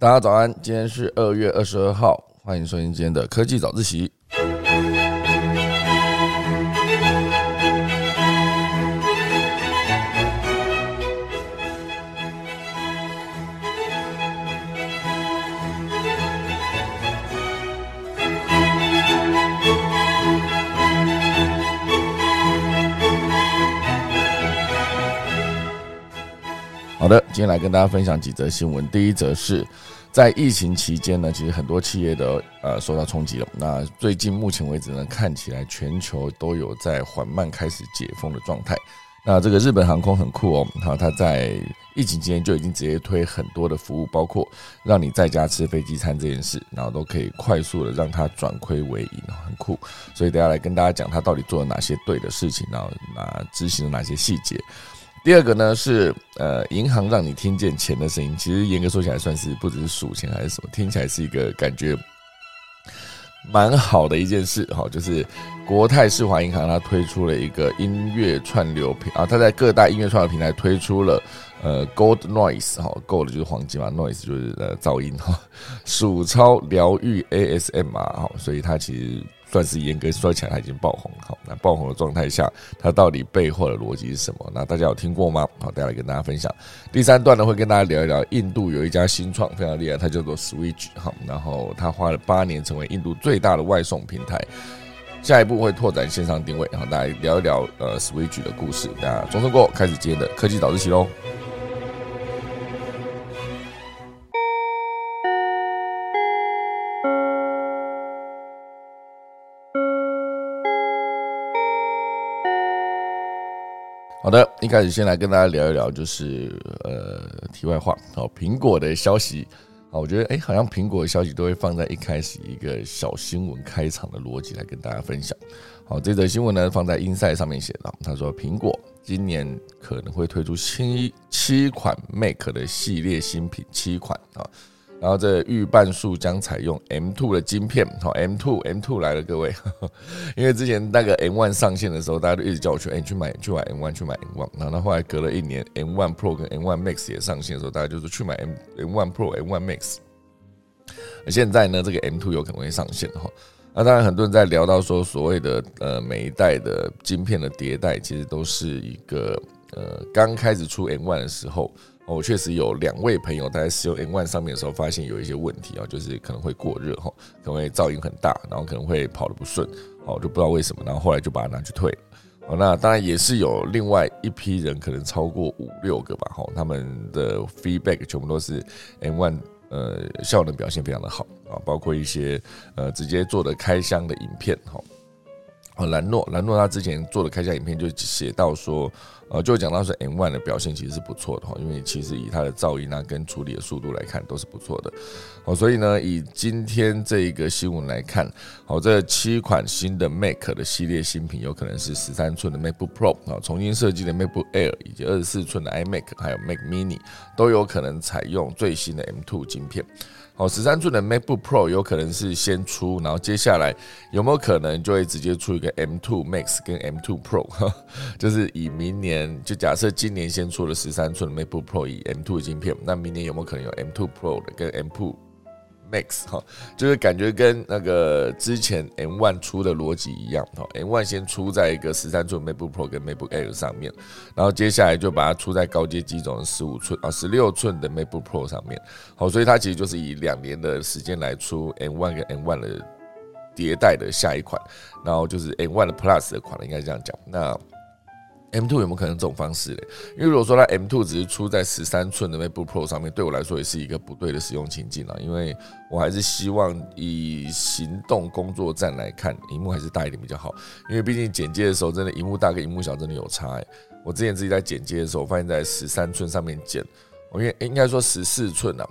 大家早安，今天是二月二十二号，欢迎收听今天的科技早自习。好的，今天来跟大家分享几则新闻。第一则是在疫情期间呢，其实很多企业的呃受到冲击了。那最近目前为止呢，看起来全球都有在缓慢开始解封的状态。那这个日本航空很酷哦，好，它在疫情期间就已经直接推很多的服务，包括让你在家吃飞机餐这件事，然后都可以快速的让它转亏为盈，很酷。所以等下来跟大家讲它到底做了哪些对的事情，然后那执行了哪些细节。第二个呢是呃，银行让你听见钱的声音，其实严格说起来，算是不只是数钱还是什么，听起来是一个感觉蛮好的一件事哈。就是国泰世华银行它推出了一个音乐串流平啊，它在各大音乐串流平台推出了呃 Gold Noise 哈，Gold 就是黄金嘛，Noise 就是呃噪音哈，数超疗愈 ASM 啊，哈，所以它其实。算是严格说起来，它已经爆红。好，那爆红的状态下，它到底背后的逻辑是什么？那大家有听过吗？好，大家来跟大家分享。第三段呢，会跟大家聊一聊印度有一家新创非常厉害，它叫做 Switch。好，然后它花了八年成为印度最大的外送平台，下一步会拓展线上定位。然后大家聊一聊呃 Switch 的故事。那钟声过，开始今天的科技早自习喽。好的，一开始先来跟大家聊一聊，就是呃，题外话，好，苹果的消息，好，我觉得哎，好像苹果的消息都会放在一开始一个小新闻开场的逻辑来跟大家分享。好，这则新闻呢放在 Inside 上面写的，他说苹果今年可能会推出七七款 Mac 的系列新品，七款啊。然后这预半数将采用 M2 的晶片，好，M2 M2 来了，各位，因为之前那个 M1 上线的时候，大家都一直叫我去，哎，去买去买 M1 去买 M1，然后后来隔了一年，M1 Pro 跟 M1 Max 也上线的时候，大家就说去买 M M1 Pro M1 Max。现在呢，这个 M2 有可能会上线哈，那当然很多人在聊到说，所谓的呃每一代的晶片的迭代，其实都是一个呃刚开始出 M1 的时候。我确实有两位朋友在使用 N One 上面的时候，发现有一些问题啊，就是可能会过热哈，可能会噪音很大，然后可能会跑得不顺，哦，就不知道为什么，然后后来就把它拿去退了。那当然也是有另外一批人，可能超过五六个吧，哈，他们的 feedback 全部都是 N One，呃，效能表现非常的好啊，包括一些呃直接做的开箱的影片，哈。哦，兰诺，兰诺他之前做的开箱影片就写到说，呃，就讲到是 M One 的表现其实是不错的哈，因为其实以它的噪音啊跟处理的速度来看都是不错的。好，所以呢，以今天这一个新闻来看，好，这七款新的 Mac 的系列新品有可能是十三寸的 MacBook Pro 啊，重新设计的 MacBook Air 以及二十四寸的 iMac 还有 Mac Mini 都有可能采用最新的 M2 晶片。哦，十三寸的 MacBook Pro 有可能是先出，然后接下来有没有可能就会直接出一个 M2 Max 跟 M2 Pro？就是以明年就假设今年先出了十三寸的 MacBook Pro 以 M2 的晶片，那明年有没有可能有 M2 Pro 的跟 M2？Max 哈，就是感觉跟那个之前 M One 出的逻辑一样哈，M One 先出在一个十三寸 MacBook Pro 跟 MacBook Air 上面，然后接下来就把它出在高阶机种十五寸啊十六寸的 MacBook Pro 上面，好，所以它其实就是以两年的时间来出 M One 跟 M One 的迭代的下一款，然后就是 M One 的 Plus 的款了，应该这样讲，那。M2 有没有可能这种方式嘞？因为如果说它 M2 只是出在十三寸的 MacBook Pro 上面，对我来说也是一个不对的使用情境啊。因为我还是希望以行动工作站来看，荧幕还是大一点比较好。因为毕竟剪接的时候，真的荧幕大跟荧幕小真的有差。我之前自己在剪接的时候，发现在十三寸上面剪，我因为应该说十四寸啊，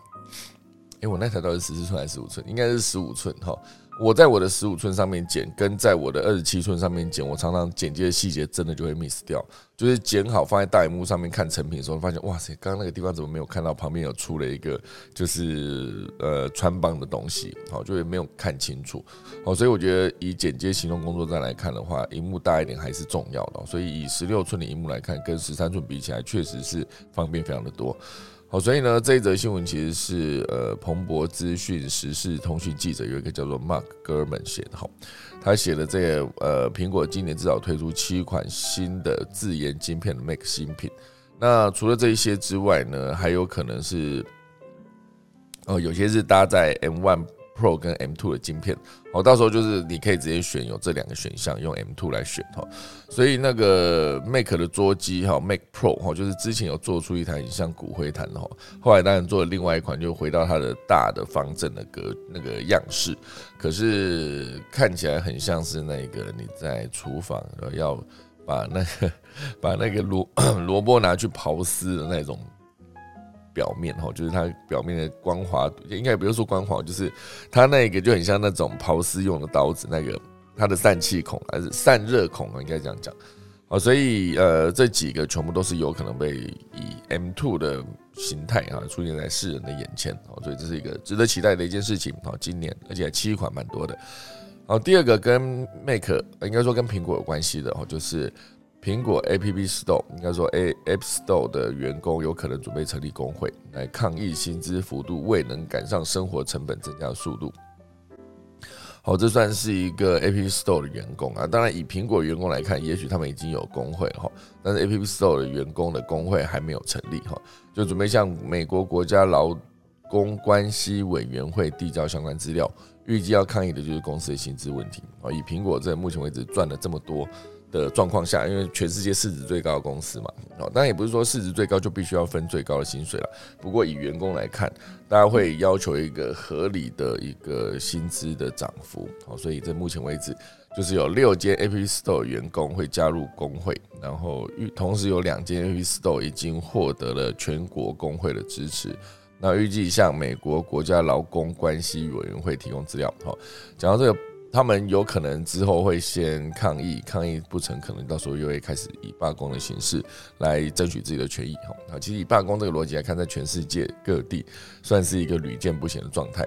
因为我那台到底是十四寸还是十五寸？应该是十五寸哈。我在我的十五寸上面剪，跟在我的二十七寸上面剪，我常常剪接的细节真的就会 miss 掉。就是剪好放在大荧幕上面看成品的时候，发现哇塞，刚刚那个地方怎么没有看到？旁边有出了一个就是呃穿帮的东西，好，就会没有看清楚。好，所以我觉得以剪接行动工作站来看的话，荧幕大一点还是重要的。所以以十六寸的荧幕来看，跟十三寸比起来，确实是方便非常的多。好，所以呢，这一则新闻其实是呃，彭博资讯时事通讯记者有一个叫做 Mark Gurman 写的，好，他写的这个呃，苹果今年至少推出七款新的自研晶片的 Mac 新品。那除了这一些之外呢，还有可能是哦，有些是搭载 M One。Pro 跟 M2 的晶片，哦，到时候就是你可以直接选有这两个选项，用 M2 来选哈。所以那个 Mac 的桌机哈，Mac Pro 哈，就是之前有做出一台很像骨灰坛的哈，后来当然做了另外一款，就回到它的大的方正的格那个样式，可是看起来很像是那个你在厨房要把那个把那个萝 萝卜拿去刨丝的那种。表面哈，就是它表面的光滑，应该也不用说光滑，就是它那个就很像那种刨丝用的刀子，那个它的散气孔还是散热孔啊，应该这样讲。好，所以呃，这几个全部都是有可能被以 M2 的形态啊出现在世人的眼前，好，所以这是一个值得期待的一件事情。好，今年而且七款蛮多的。好，第二个跟 Mac 应该说跟苹果有关系的哦，就是。苹果 App Store 应该说 A App Store 的员工有可能准备成立工会来抗议薪资幅度未能赶上生活成本增加的速度。好，这算是一个 App Store 的员工啊。当然，以苹果员工来看，也许他们已经有工会哈，但是 App Store 的员工的工会还没有成立哈，就准备向美国国家劳工关系委员会递交相关资料。预计要抗议的就是公司的薪资问题啊。以苹果在目前为止赚了这么多。的状况下，因为全世界市值最高的公司嘛，哦，当然也不是说市值最高就必须要分最高的薪水了。不过以员工来看，大家会要求一个合理的一个薪资的涨幅，哦，所以在目前为止，就是有六间 App Store 员工会加入工会，然后预同时有两间 App Store 已经获得了全国工会的支持。那预计向美国国家劳工关系委员会提供资料。好，讲到这个。他们有可能之后会先抗议，抗议不成，可能到时候又会开始以罢工的形式来争取自己的权益。哈，啊，其实以罢工这个逻辑来看，在全世界各地算是一个屡见不鲜的状态。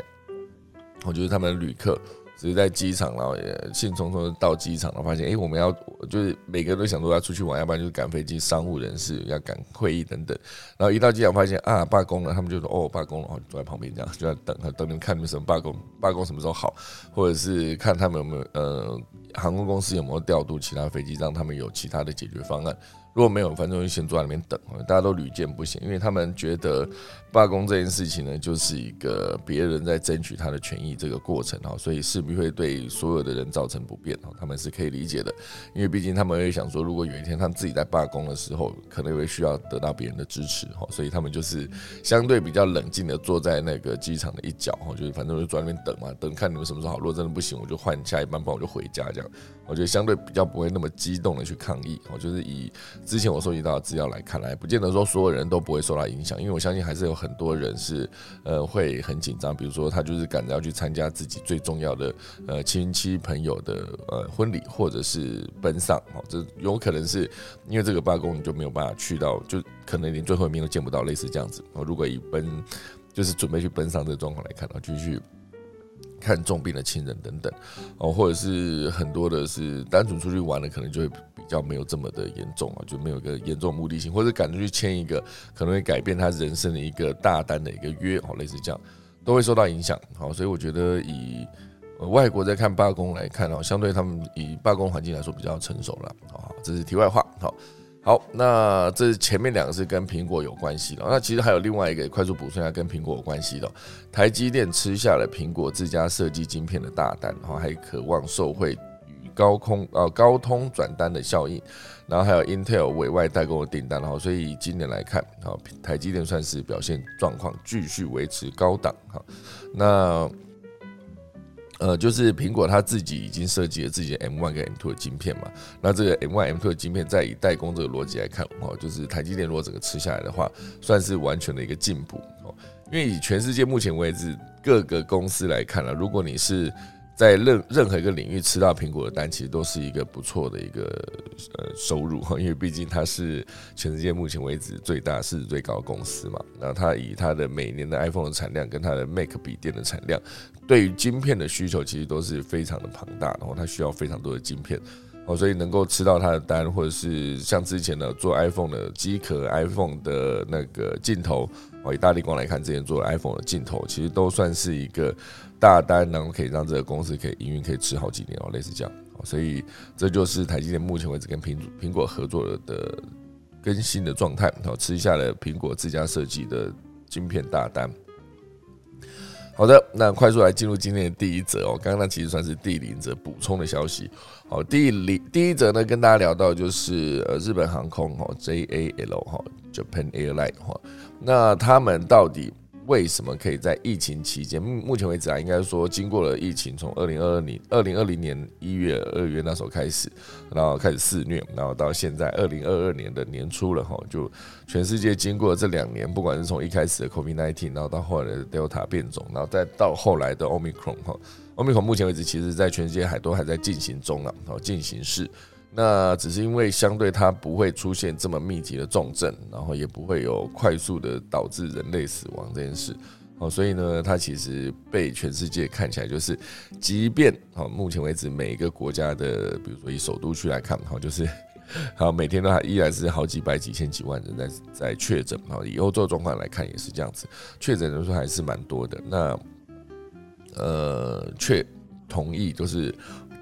我觉得他们的旅客。只是在机场，然后也兴冲冲到机场，然后发现，哎，我们要就是每个人都想说要出去玩，要不然就是赶飞机，商务人士要赶会议等等。然后一到机场发现啊，罢工了，他们就说哦，罢工了，然后坐在旁边这样就在等，等你们看你们什么罢工，罢工什么时候好，或者是看他们有没有呃航空公司有没有调度其他飞机，让他们有其他的解决方案。如果没有，反正就先坐在那边等，大家都屡见不鲜，因为他们觉得罢工这件事情呢，就是一个别人在争取他的权益这个过程哈，所以势必会对所有的人造成不便哈，他们是可以理解的，因为毕竟他们会想说，如果有一天他们自己在罢工的时候，可能会需要得到别人的支持哈，所以他们就是相对比较冷静的坐在那个机场的一角哈，就是反正就坐那边等嘛，等看你们什么时候好，如果真的不行，我就换下一班班，我就回家这样，我觉得相对比较不会那么激动的去抗议，我就是以。之前我收集到的资料来看来，不见得说所有人都不会受到影响，因为我相信还是有很多人是呃会很紧张，比如说他就是赶着要去参加自己最重要的呃亲戚朋友的呃婚礼，或者是奔丧哦，这有可能是因为这个罢工你就没有办法去到，就可能连最后一面都见不到，类似这样子哦。如果以奔就是准备去奔丧这个状况来看的继续。看重病的亲人等等哦，或者是很多的是单纯出去玩的，可能就会较没有这么的严重啊，就没有一个严重目的性，或者赶着去签一个可能会改变他人生的一个大单的一个约哦，类似这样都会受到影响。好，所以我觉得以外国在看罢工来看哦，相对他们以罢工环境来说比较成熟了。好，这是题外话。好。好，那这前面两个是跟苹果有关系的，那其实还有另外一个快速补充一下跟苹果有关系的，台积电吃下了苹果自家设计晶片的大单，然后还渴望受惠高空呃高通转单的效应，然后还有 Intel 委外代工的订单，然后所以今年来看，好台积电算是表现状况继续维持高档，哈，那。呃，就是苹果它自己已经设计了自己的 M1 跟 M2 的晶片嘛，那这个 M1、M2 的晶片，再以代工这个逻辑来看，哦，就是台积电如果整个吃下来的话，算是完全的一个进步哦。因为以全世界目前为止各个公司来看了，如果你是在任任何一个领域吃到苹果的单，其实都是一个不错的一个呃收入哈，因为毕竟它是全世界目前为止最大市值最高的公司嘛。那它以它的每年的 iPhone 的产量跟它的 Mac 笔电的产量，对于晶片的需求其实都是非常的庞大，然后它需要非常多的晶片。哦，所以能够吃到它的单，或者是像之前的做 iPhone 的机壳、iPhone 的那个镜头，哦，以大力光来看，之前做 iPhone 的镜头，其实都算是一个大单，然后可以让这个公司可以营运可以吃好几年哦，类似这样。所以这就是台积电目前为止跟苹苹果合作的更新的状态，好，吃下了苹果自家设计的晶片大单。好的，那快速来进入今天的第一则哦。刚刚那其实算是第零则补充的消息。好，第零第一则呢，跟大家聊到就是呃日本航空哈 JAL 哈 Japan Airline 哈，那他们到底？为什么可以在疫情期间？目目前为止啊，应该说经过了疫情，从二零二二年、二零二零年一月、二月那时候开始，然后开始肆虐，然后到现在二零二二年的年初了哈，就全世界经过这两年，不管是从一开始的 COVID nineteen，然后到后来的 Delta 变种，然后再到后来的 Omicron 哈，Omicron 目前为止其实在全世界还都还在进行中啊，哦进行式。那只是因为相对它不会出现这么密集的重症，然后也不会有快速的导致人类死亡这件事，哦，所以呢，它其实被全世界看起来就是，即便哦，目前为止每一个国家的，比如说以首都区来看，哈，就是 好每天都还依然是好几百、几千、几万人在在确诊，哈，以欧洲状况来看也是这样子，确诊人数还是蛮多的。那呃，却同意就是。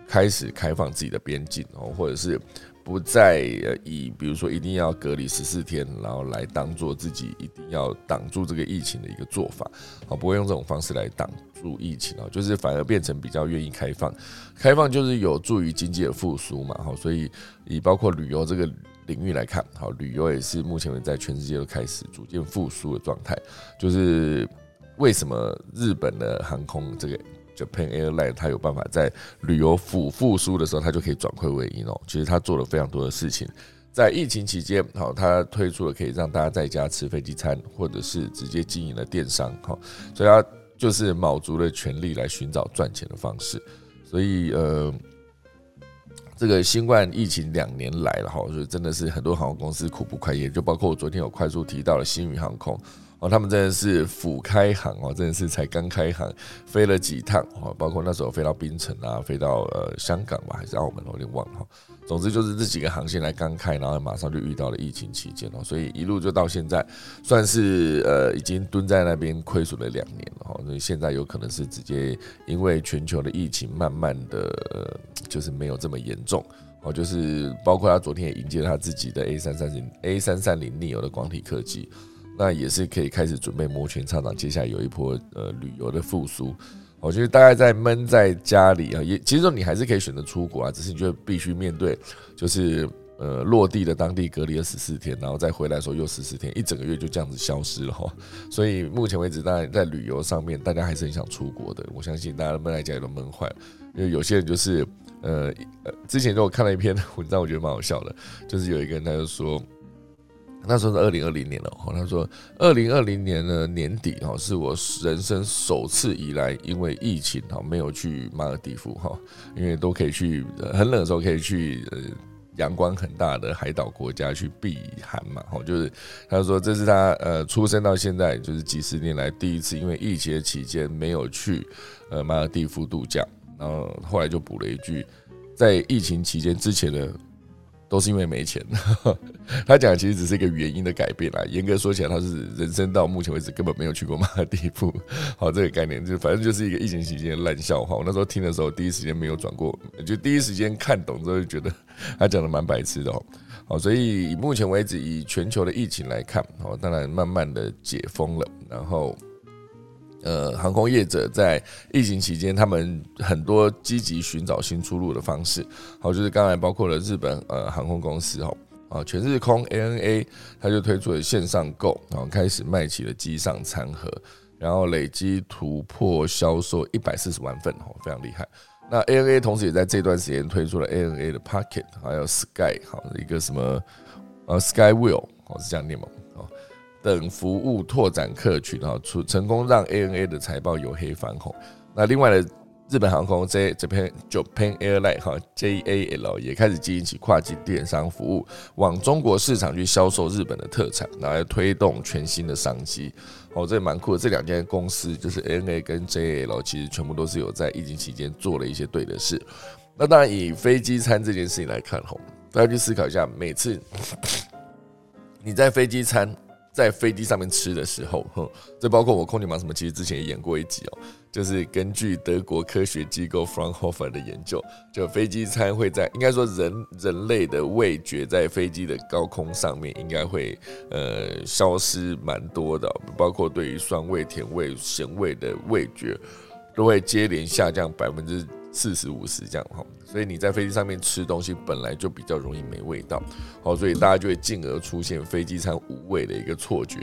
开始开放自己的边境哦，或者是不再以比如说一定要隔离十四天，然后来当做自己一定要挡住这个疫情的一个做法，哦，不会用这种方式来挡住疫情哦，就是反而变成比较愿意开放，开放就是有助于经济的复苏嘛，好，所以以包括旅游这个领域来看，好，旅游也是目前在全世界都开始逐渐复苏的状态，就是为什么日本的航空这个。Japan Airline 它有办法在旅游复复苏的时候，它就可以转亏为盈哦。其实它做了非常多的事情，在疫情期间，好，它推出了可以让大家在家吃飞机餐，或者是直接经营的电商，哈，所以它就是卯足了全力来寻找赚钱的方式。所以呃，这个新冠疫情两年来了哈，所以真的是很多航空公司苦不堪言，就包括我昨天有快速提到了新宇航空。哦，他们真的是甫开航哦，真的是才刚开航，飞了几趟哦，包括那时候飞到槟城啊，飞到呃香港吧，还是澳门，我有点忘了哈。总之就是这几个航线来刚开，然后马上就遇到了疫情期间哦，所以一路就到现在，算是呃已经蹲在那边亏损了两年了哈。所以现在有可能是直接因为全球的疫情慢慢的就是没有这么严重哦，就是包括他昨天也迎接他自己的 A 三三零 A 三三零 neo 的广体科技。那也是可以开始准备摩拳擦掌，接下来有一波呃旅游的复苏。我觉得大概在闷在家里啊，也其实说你还是可以选择出国啊，只是你就必须面对，就是呃落地的当地隔离了十四天，然后再回来的时候又十四天，一整个月就这样子消失了哈。所以目前为止，当然在旅游上面，大家还是很想出国的。我相信大家闷在家里都闷坏了，因为有些人就是呃呃，之前就我看了一篇文章，我觉得蛮好笑的，就是有一个人他就说。那时候是二零二零年了，哈，他说二零二零年的年底，哈，是我人生首次以来因为疫情，哈，没有去马尔地夫，哈，因为都可以去，很冷的时候可以去，呃，阳光很大的海岛国家去避寒嘛，哈，就是他说这是他呃出生到现在就是几十年来第一次因为疫情期间没有去呃马尔地夫度假，然后后来就补了一句，在疫情期间之前的。都是因为没钱，他讲其实只是一个原因的改变啦。严格说起来，他是人生到目前为止根本没有去过马尔地夫。好，这个概念就反正就是一个疫情期间的烂笑话。我那时候听的时候，第一时间没有转过，就第一时间看懂之后就觉得他讲的蛮白痴的哦。好，所以以目前为止，以全球的疫情来看，好，当然慢慢的解封了，然后。呃，航空业者在疫情期间，他们很多积极寻找新出路的方式。好，就是刚才包括了日本呃航空公司哈啊，全日空 ANA，它就推出了线上购，然后开始卖起了机上餐盒，然后累积突破销售一百四十万份哦，非常厉害。那 ANA 同时也在这段时间推出了 ANA 的 Pocket，还有 Sky 好一个什么呃 Sky Will 哦是这样念吗？等服务拓展客群哈，出成功让 ANA 的财报由黑翻红。那另外的日本航空 J 这篇 Japan Airline 哈 JAL 也开始经营起跨境电商服务，往中国市场去销售日本的特产，然后推动全新的商机。哦，这也蛮酷的。这两间公司就是 ANA 跟 JAL，其实全部都是有在疫情期间做了一些对的事。那当然，以飞机餐这件事情来看，吼，大家去思考一下，每次你在飞机餐在飞机上面吃的时候，哼，这包括我空姐忙什么，其实之前也演过一集哦，就是根据德国科学机构 Fraunhofer 的研究，就飞机餐会在应该说人人类的味觉在飞机的高空上面应该会呃消失蛮多的，包括对于酸味、甜味、咸味的味觉都会接连下降百分之。四十五十这样哈，所以你在飞机上面吃东西本来就比较容易没味道，好，所以大家就会进而出现飞机餐无味的一个错觉，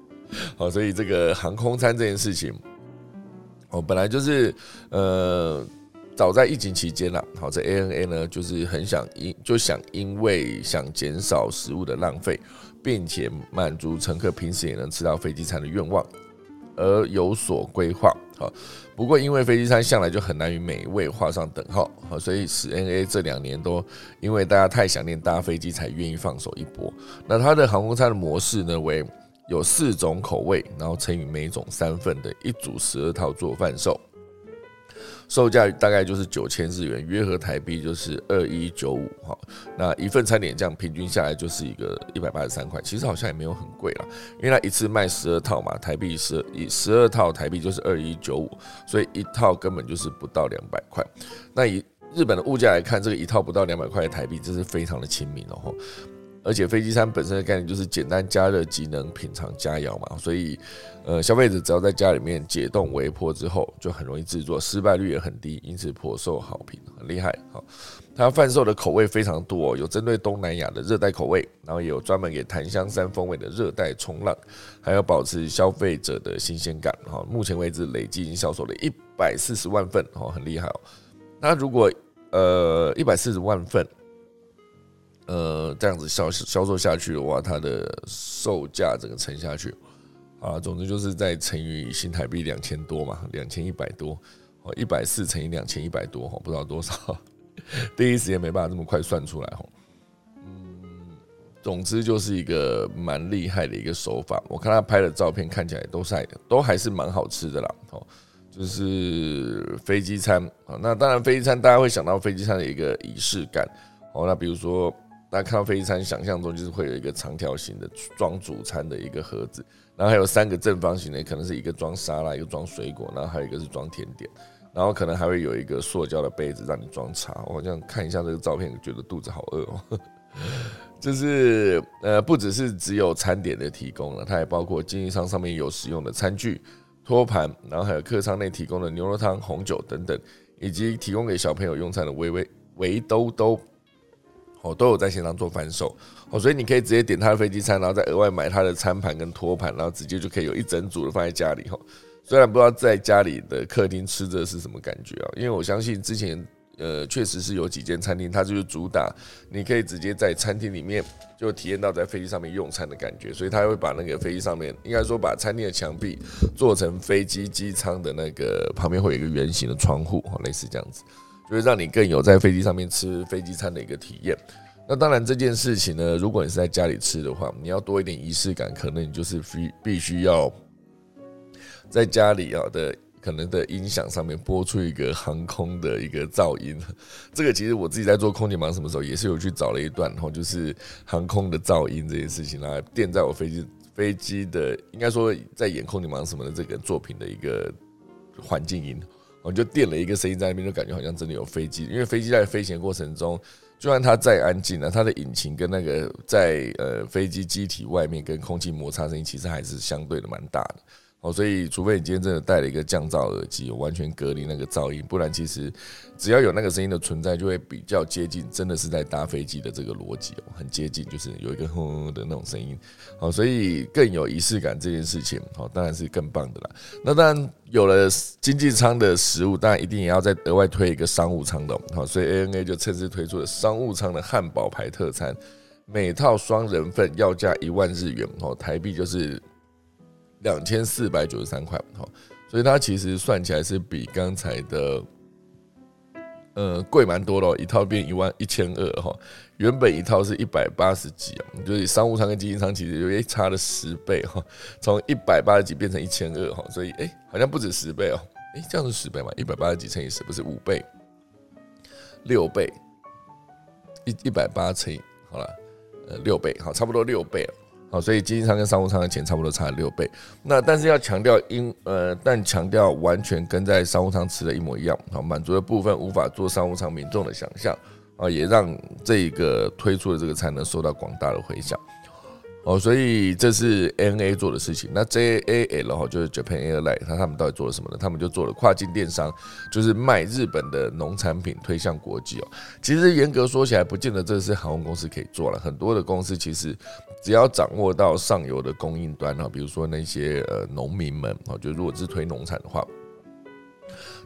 好，所以这个航空餐这件事情，哦，本来就是呃，早在疫情期间啦，好，这 ANA 呢就是很想因就想因为想减少食物的浪费，并且满足乘客平时也能吃到飞机餐的愿望，而有所规划。好，不过因为飞机餐向来就很难与美味画上等号，所以使 N A 这两年都因为大家太想念搭飞机，才愿意放手一搏。那它的航空餐的模式呢，为有四种口味，然后乘以每种三份的一组十二套做贩售。售价大概就是九千日元，约合台币就是二一九五哈。那一份餐点这样平均下来就是一个一百八十三块，其实好像也没有很贵了，因为它一次卖十二套嘛，台币十一十二套台币就是二一九五，所以一套根本就是不到两百块。那以日本的物价来看，这个一套不到两百块的台币，这是非常的亲民哦。而且飞机餐本身的概念就是简单加热即能品尝佳肴嘛，所以，呃，消费者只要在家里面解冻微波之后，就很容易制作，失败率也很低，因此颇受好评，很厉害。好，它贩售的口味非常多，有针对东南亚的热带口味，然后也有专门给檀香山风味的热带冲浪，还有保持消费者的新鲜感。哈，目前为止累计已经销售了一百四十万份，哦，很厉害哦。那如果呃一百四十万份。呃，这样子销销售下去的话，它的售价整个沉下去，啊，总之就是在乘以新台币两千多嘛，两千一百多，哦，一百四乘以两千一百多，哈，不知道多少，第一时间没办法这么快算出来，哈，嗯，总之就是一个蛮厉害的一个手法。我看他拍的照片看起来都是都还是蛮好吃的啦，哦，就是飞机餐啊，那当然飞机餐大家会想到飞机餐的一个仪式感，哦，那比如说。大家看到飞机餐，想象中就是会有一个长条形的装主餐的一个盒子，然后还有三个正方形的，可能是一个装沙拉，一个装水果，然后还有一个是装甜点，然后可能还会有一个塑胶的杯子让你装茶。我好像看一下这个照片，觉得肚子好饿哦。就是呃，不只是只有餐点的提供了，它也包括经营商上面有使用的餐具、托盘，然后还有客舱内提供的牛肉汤、红酒等等，以及提供给小朋友用餐的围围围兜兜。哦，都有在现场做贩售哦，所以你可以直接点他的飞机餐，然后再额外买他的餐盘跟托盘，然后直接就可以有一整组的放在家里哈。虽然不知道在家里的客厅吃着是什么感觉啊，因为我相信之前呃确实是有几间餐厅，它就是主打你可以直接在餐厅里面就体验到在飞机上面用餐的感觉，所以他会把那个飞机上面应该说把餐厅的墙壁做成飞机机舱的那个旁边会有一个圆形的窗户，类似这样子。就是让你更有在飞机上面吃飞机餐的一个体验。那当然这件事情呢，如果你是在家里吃的话，你要多一点仪式感，可能你就是必必须要在家里啊的可能的音响上面播出一个航空的一个噪音。这个其实我自己在做空姐忙什么时候也是有去找了一段，然后就是航空的噪音这件事情来垫在我飞机飞机的，应该说在演空姐忙什么的这个作品的一个环境音。我就垫了一个声音在那边，就感觉好像真的有飞机。因为飞机在飞行过程中，就算它再安静呢，它的引擎跟那个在呃飞机机体外面跟空气摩擦声音，其实还是相对的蛮大的。哦，所以除非你今天真的戴了一个降噪耳机，完全隔离那个噪音，不然其实只要有那个声音的存在，就会比较接近真的是在搭飞机的这个逻辑哦，很接近，就是有一个轰轰的那种声音。好，所以更有仪式感这件事情，好，当然是更棒的啦。那当然有了经济舱的食物，当然一定也要再额外推一个商务舱的。好，所以 ANA 就趁势推出了商务舱的汉堡牌特餐，每套双人份要价一万日元，哦，台币就是。两千四百九十三块，哈，所以它其实算起来是比刚才的，呃，贵蛮多的，一套变一万一千二，哈，原本一套是一百八十几啊，就是商务舱跟经济舱其实有一差了十倍，哈，从一百八十几变成一千二，哈，所以哎，好像不止十倍哦，哎，这样是十倍嘛？一百八十几乘以十不是五倍？六倍，一一百八乘以好了，呃六倍，好，差不多六倍了。好，所以经济舱跟商务舱的钱差不多差了六倍。那但是要强调，因呃，但强调完全跟在商务舱吃的一模一样。好，满足的部分无法做商务舱民众的想象啊，也让这个推出的这个餐呢受到广大的回响。哦，所以这是 N A 做的事情。那 JAL 哈就是 Japan Airlines，他他们到底做了什么呢？他们就做了跨境电商，就是卖日本的农产品推向国际哦。其实严格说起来，不见得这是航空公司可以做了。很多的公司其实只要掌握到上游的供应端哈，比如说那些呃农民们哦，就如果是推农产的话，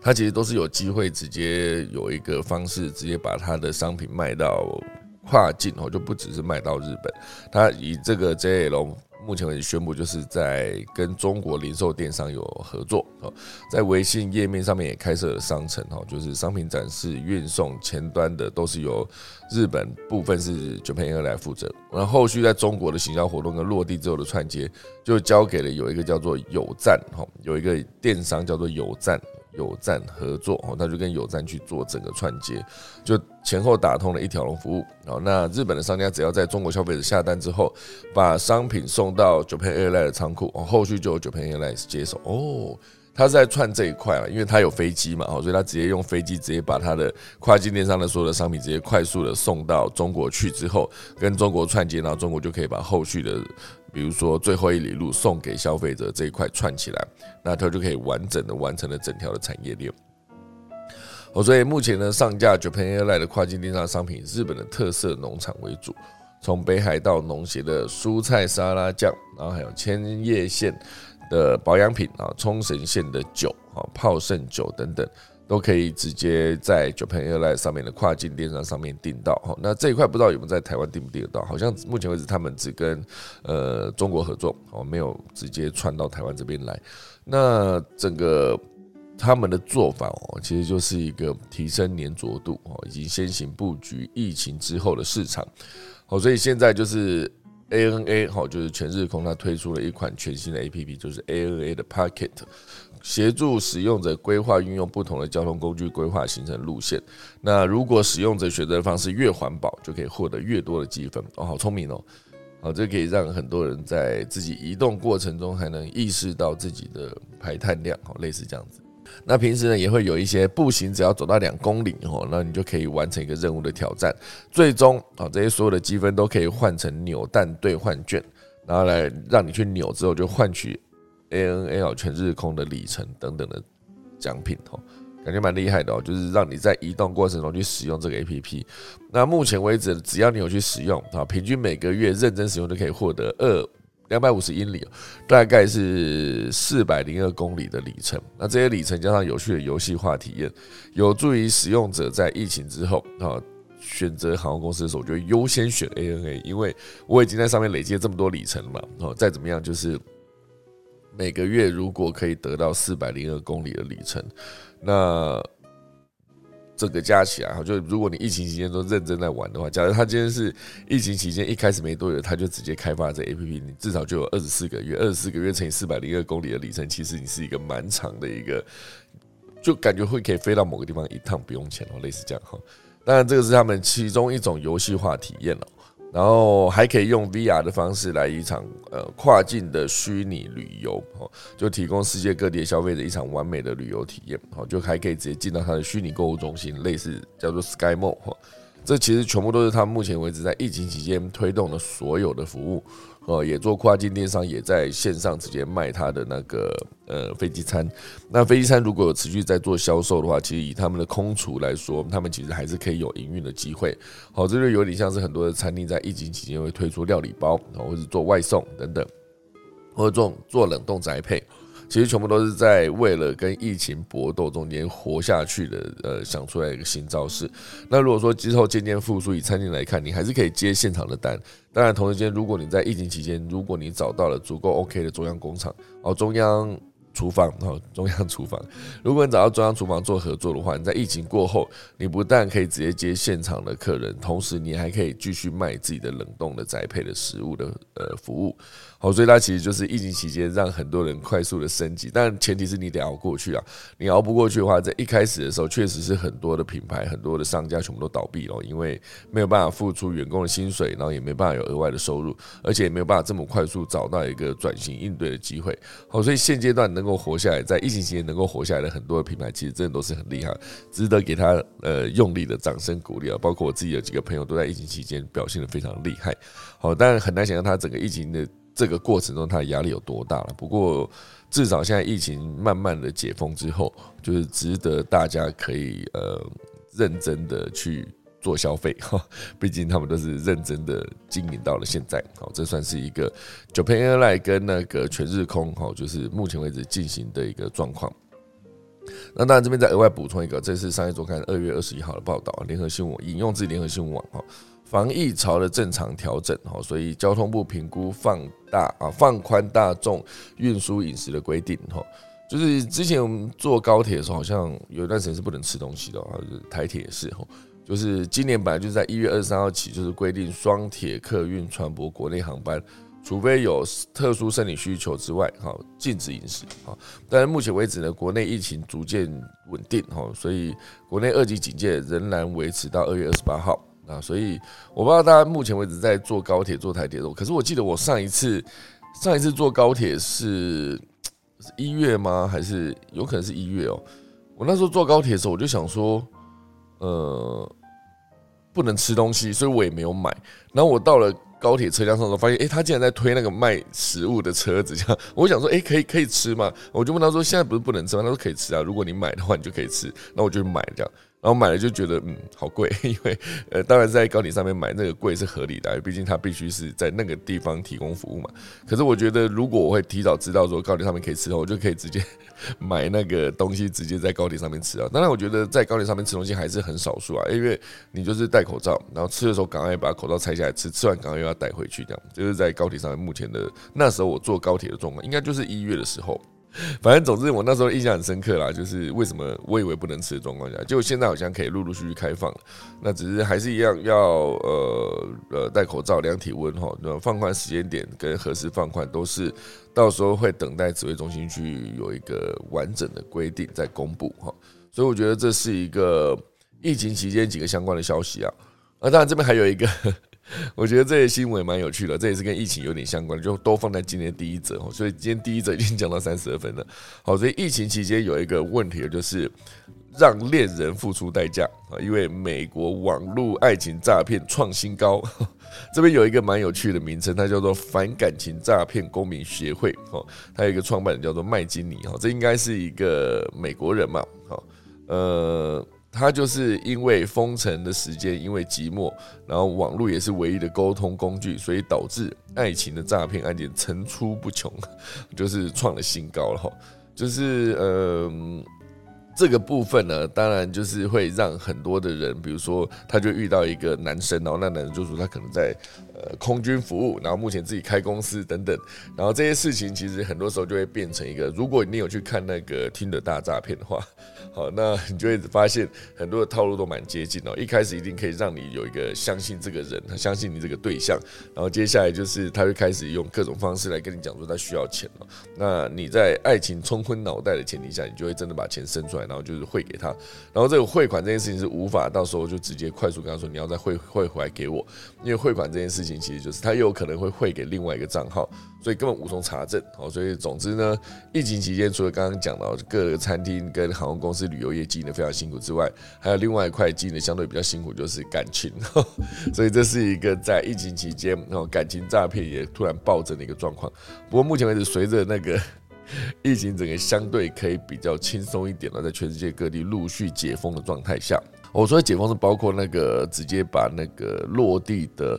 他其实都是有机会直接有一个方式，直接把他的商品卖到。跨境哦，就不只是卖到日本，他以这个 JL 目前为止宣布，就是在跟中国零售电商有合作哦，在微信页面上面也开设了商城哦，就是商品展示、运送前端的都是由日本部分是 Japan Air 来负责，然后后续在中国的行销活动跟落地之后的串接，就交给了有一个叫做有赞哈，有一个电商叫做有赞。有赞合作哦，他就跟有赞去做整个串接，就前后打通了一条龙服务哦。那日本的商家只要在中国消费者下单之后，把商品送到 japanerli 的仓库哦，后续就有 japanerli 接手哦。他是在串这一块啊，因为他有飞机嘛哦，所以他直接用飞机直接把他的跨境电商的所有的商品直接快速的送到中国去之后，跟中国串接，然后中国就可以把后续的。比如说最后一里路送给消费者这一块串起来，那它就可以完整的完成了整条的产业链。哦，所以目前呢，上架 Japan Airline 的跨境电商商品，日本的特色农场为主，从北海道农协的蔬菜沙拉酱，然后还有千叶县的保养品啊，冲绳县的酒啊，泡盛酒等等。都可以直接在 Japan Airlines 上面的跨境电商上面订到哈，那这一块不知道有没有在台湾订不订得到？好像目前为止他们只跟呃中国合作哦，没有直接串到台湾这边来。那整个他们的做法哦，其实就是一个提升粘着度哦，以及先行布局疫情之后的市场哦，所以现在就是 ANA 哈，就是全日空它推出了一款全新的 APP，就是 ANA 的 Pocket。协助使用者规划运用不同的交通工具，规划行程路线。那如果使用者选择的方式越环保，就可以获得越多的积分。哦，好聪明哦！好，这可以让很多人在自己移动过程中还能意识到自己的排碳量。哦，类似这样子。那平时呢，也会有一些步行，只要走到两公里哦，那你就可以完成一个任务的挑战。最终啊，这些所有的积分都可以换成扭蛋兑换券，然后来让你去扭之后就换取。A N L 全日空的里程等等的奖品哦，感觉蛮厉害的哦，就是让你在移动过程中去使用这个 A P P。那目前为止，只要你有去使用啊，平均每个月认真使用就可以获得二两百五十英里，大概是四百零二公里的里程。那这些里程加上有趣的游戏化体验，有助于使用者在疫情之后啊选择航空公司的时候，就会优先选 A N A，因为我已经在上面累积了这么多里程了嘛。哦，再怎么样就是。每个月如果可以得到四百零二公里的里程，那这个加起来哈，就如果你疫情期间都认真在玩的话，假如他今天是疫情期间一开始没多久，他就直接开发这 A P P，你至少就有二十四个月，二十四个月乘以四百零二公里的里程，其实你是一个蛮长的一个，就感觉会可以飞到某个地方一趟不用钱哦，类似这样哈。当然，这个是他们其中一种游戏化体验哦。然后还可以用 VR 的方式来一场呃跨境的虚拟旅游哦，就提供世界各地消费者一场完美的旅游体验哦，就还可以直接进到它的虚拟购物中心，类似叫做 SkyMall 哈。这其实全部都是他目前为止在疫情期间推动的所有的服务。哦，也做跨境电商，也在线上直接卖他的那个呃飞机餐。那飞机餐如果有持续在做销售的话，其实以他们的空厨来说，他们其实还是可以有营运的机会。好，这就有点像是很多的餐厅在疫情期间会推出料理包，或者做外送等等，或者做做冷冻宅配。其实全部都是在为了跟疫情搏斗中间活下去的，呃，想出来一个新招式。那如果说之后渐渐复苏，以餐厅来看，你还是可以接现场的单。当然，同时间，如果你在疫情期间，如果你找到了足够 OK 的中央工厂，哦，中央厨房哦，中央厨房。如果你找到中央厨房做合作的话，你在疫情过后，你不但可以直接接现场的客人，同时你还可以继续卖自己的冷冻的宅配的食物的呃服务。好，所以它其实就是疫情期间让很多人快速的升级，但前提是你得熬过去啊。你熬不过去的话，在一开始的时候，确实是很多的品牌、很多的商家全部都倒闭了，因为没有办法付出员工的薪水，然后也没办法有额外的收入，而且也没有办法这么快速找到一个转型应对的机会。好，所以现阶段能够活下来，在疫情期间能够活下来的很多的品牌，其实真的都是很厉害，值得给他呃用力的掌声鼓励啊。包括我自己有几个朋友都在疫情期间表现的非常厉害。好，但很难想象他整个疫情的。这个过程中，他的压力有多大了？不过，至少现在疫情慢慢的解封之后，就是值得大家可以呃认真的去做消费哈。毕竟他们都是认真的经营到了现在，好，这算是一个 Japan Airline 跟那个全日空哈，就是目前为止进行的一个状况。那当然，这边再额外补充一个，这是商业周刊二月二十一号的报道，联合新闻引用自联合新闻网哈。防疫潮的正常调整，哈，所以交通部评估放大啊，放宽大众运输饮食的规定，哈，就是之前我们坐高铁的时候，好像有一段时间是不能吃东西的，啊，台铁也是，哈，就是今年本来就是在一月二十三号起，就是规定双铁客运船舶国内航班，除非有特殊生理需求之外，哈，禁止饮食，哈，但是目前为止呢，国内疫情逐渐稳定，哈，所以国内二级警戒仍然维持到二月二十八号。啊，所以我不知道大家目前为止在坐高铁、坐台铁的时候，可是我记得我上一次上一次坐高铁是是一月吗？还是有可能是一月哦？我那时候坐高铁的时候，我就想说，呃，不能吃东西，所以我也没有买。然后我到了高铁车厢上的时候，发现，哎，他竟然在推那个卖食物的车子，这样，我想说，哎，可以可以吃吗？我就问他说，现在不是不能吃吗？他说可以吃啊，如果你买的话，你就可以吃。那我就买这样。然后买了就觉得嗯好贵，因为呃当然在高铁上面买那个贵是合理的，毕竟它必须是在那个地方提供服务嘛。可是我觉得如果我会提早知道说高铁上面可以吃的话，我就可以直接买那个东西直接在高铁上面吃啊。当然我觉得在高铁上面吃东西还是很少数啊，因为你就是戴口罩，然后吃的时候赶快把口罩拆下来吃，吃完赶快又要带回去，这样就是在高铁上面目前的那时候我坐高铁的状况，应该就是一月的时候。反正总之，我那时候印象很深刻啦，就是为什么我以为不能吃的状况下，就现在好像可以陆陆续续开放了。那只是还是一样要呃呃戴口罩、量体温哈。那放宽时间点跟何时放宽，都是到时候会等待指挥中心去有一个完整的规定再公布哈。所以我觉得这是一个疫情期间几个相关的消息啊。那当然这边还有一个。我觉得这些新闻蛮有趣的，这也是跟疫情有点相关，就都放在今天第一则哦。所以今天第一则已经讲到三十二分了。好，所以疫情期间有一个问题，就是让恋人付出代价啊，因为美国网络爱情诈骗创新高。这边有一个蛮有趣的名称，它叫做反感情诈骗公民协会哦，它有一个创办人叫做麦金尼哈，这应该是一个美国人嘛，好，呃。他就是因为封城的时间，因为寂寞，然后网络也是唯一的沟通工具，所以导致爱情的诈骗案件层出不穷，就是创了新高了哈。就是呃，这个部分呢，当然就是会让很多的人，比如说他就遇到一个男生，然后那男生就说他可能在呃空军服务，然后目前自己开公司等等，然后这些事情其实很多时候就会变成一个，如果你有去看那个听的大诈骗的话。好，那你就会发现很多的套路都蛮接近哦。一开始一定可以让你有一个相信这个人，他相信你这个对象，然后接下来就是他会开始用各种方式来跟你讲说他需要钱了。那你在爱情冲昏脑袋的前提下，你就会真的把钱生出来，然后就是汇给他。然后这个汇款这件事情是无法到时候就直接快速跟他说你要再汇汇回来给我，因为汇款这件事情其实就是他有可能会汇给另外一个账号。所以根本无从查证，好，所以总之呢，疫情期间除了刚刚讲到各个餐厅跟航空公司、旅游业经营的非常辛苦之外，还有另外一块经营的相对比较辛苦，就是感情。所以这是一个在疫情期间，然后感情诈骗也突然暴增的一个状况。不过目前为止，随着那个 疫情整个相对可以比较轻松一点了，在全世界各地陆续解封的状态下，我说的解封是包括那个直接把那个落地的。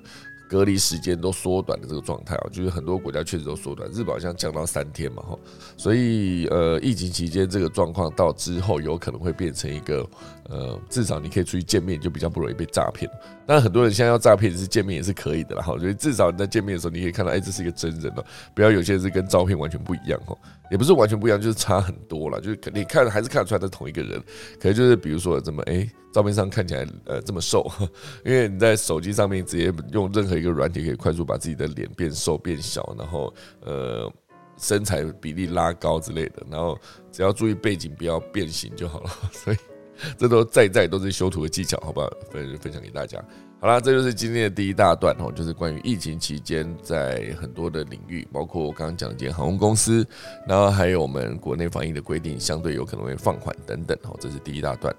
隔离时间都缩短的这个状态啊，就是很多国家确实都缩短，日本好像降到三天嘛哈，所以呃，疫情期间这个状况到之后有可能会变成一个呃，至少你可以出去见面就比较不容易被诈骗。当然很多人现在要诈骗是见面也是可以的啦，哈，所以至少你在见面的时候，你可以看到，哎，这是一个真人哦，不要有些人是跟照片完全不一样哦，也不是完全不一样，就是差很多了，就是你看还是看得出来是同一个人，可能就是比如说怎么，哎，照片上看起来呃这么瘦，因为你在手机上面直接用任何一个软体可以快速把自己的脸变瘦变小，然后呃身材比例拉高之类的，然后只要注意背景不要变形就好了，所以。这都在在都是修图的技巧，好不好？分分享给大家。好啦，这就是今天的第一大段哦，就是关于疫情期间在很多的领域，包括我刚刚讲的间航空公司，然后还有我们国内防疫的规定相对有可能会放缓等等。哦，这是第一大段。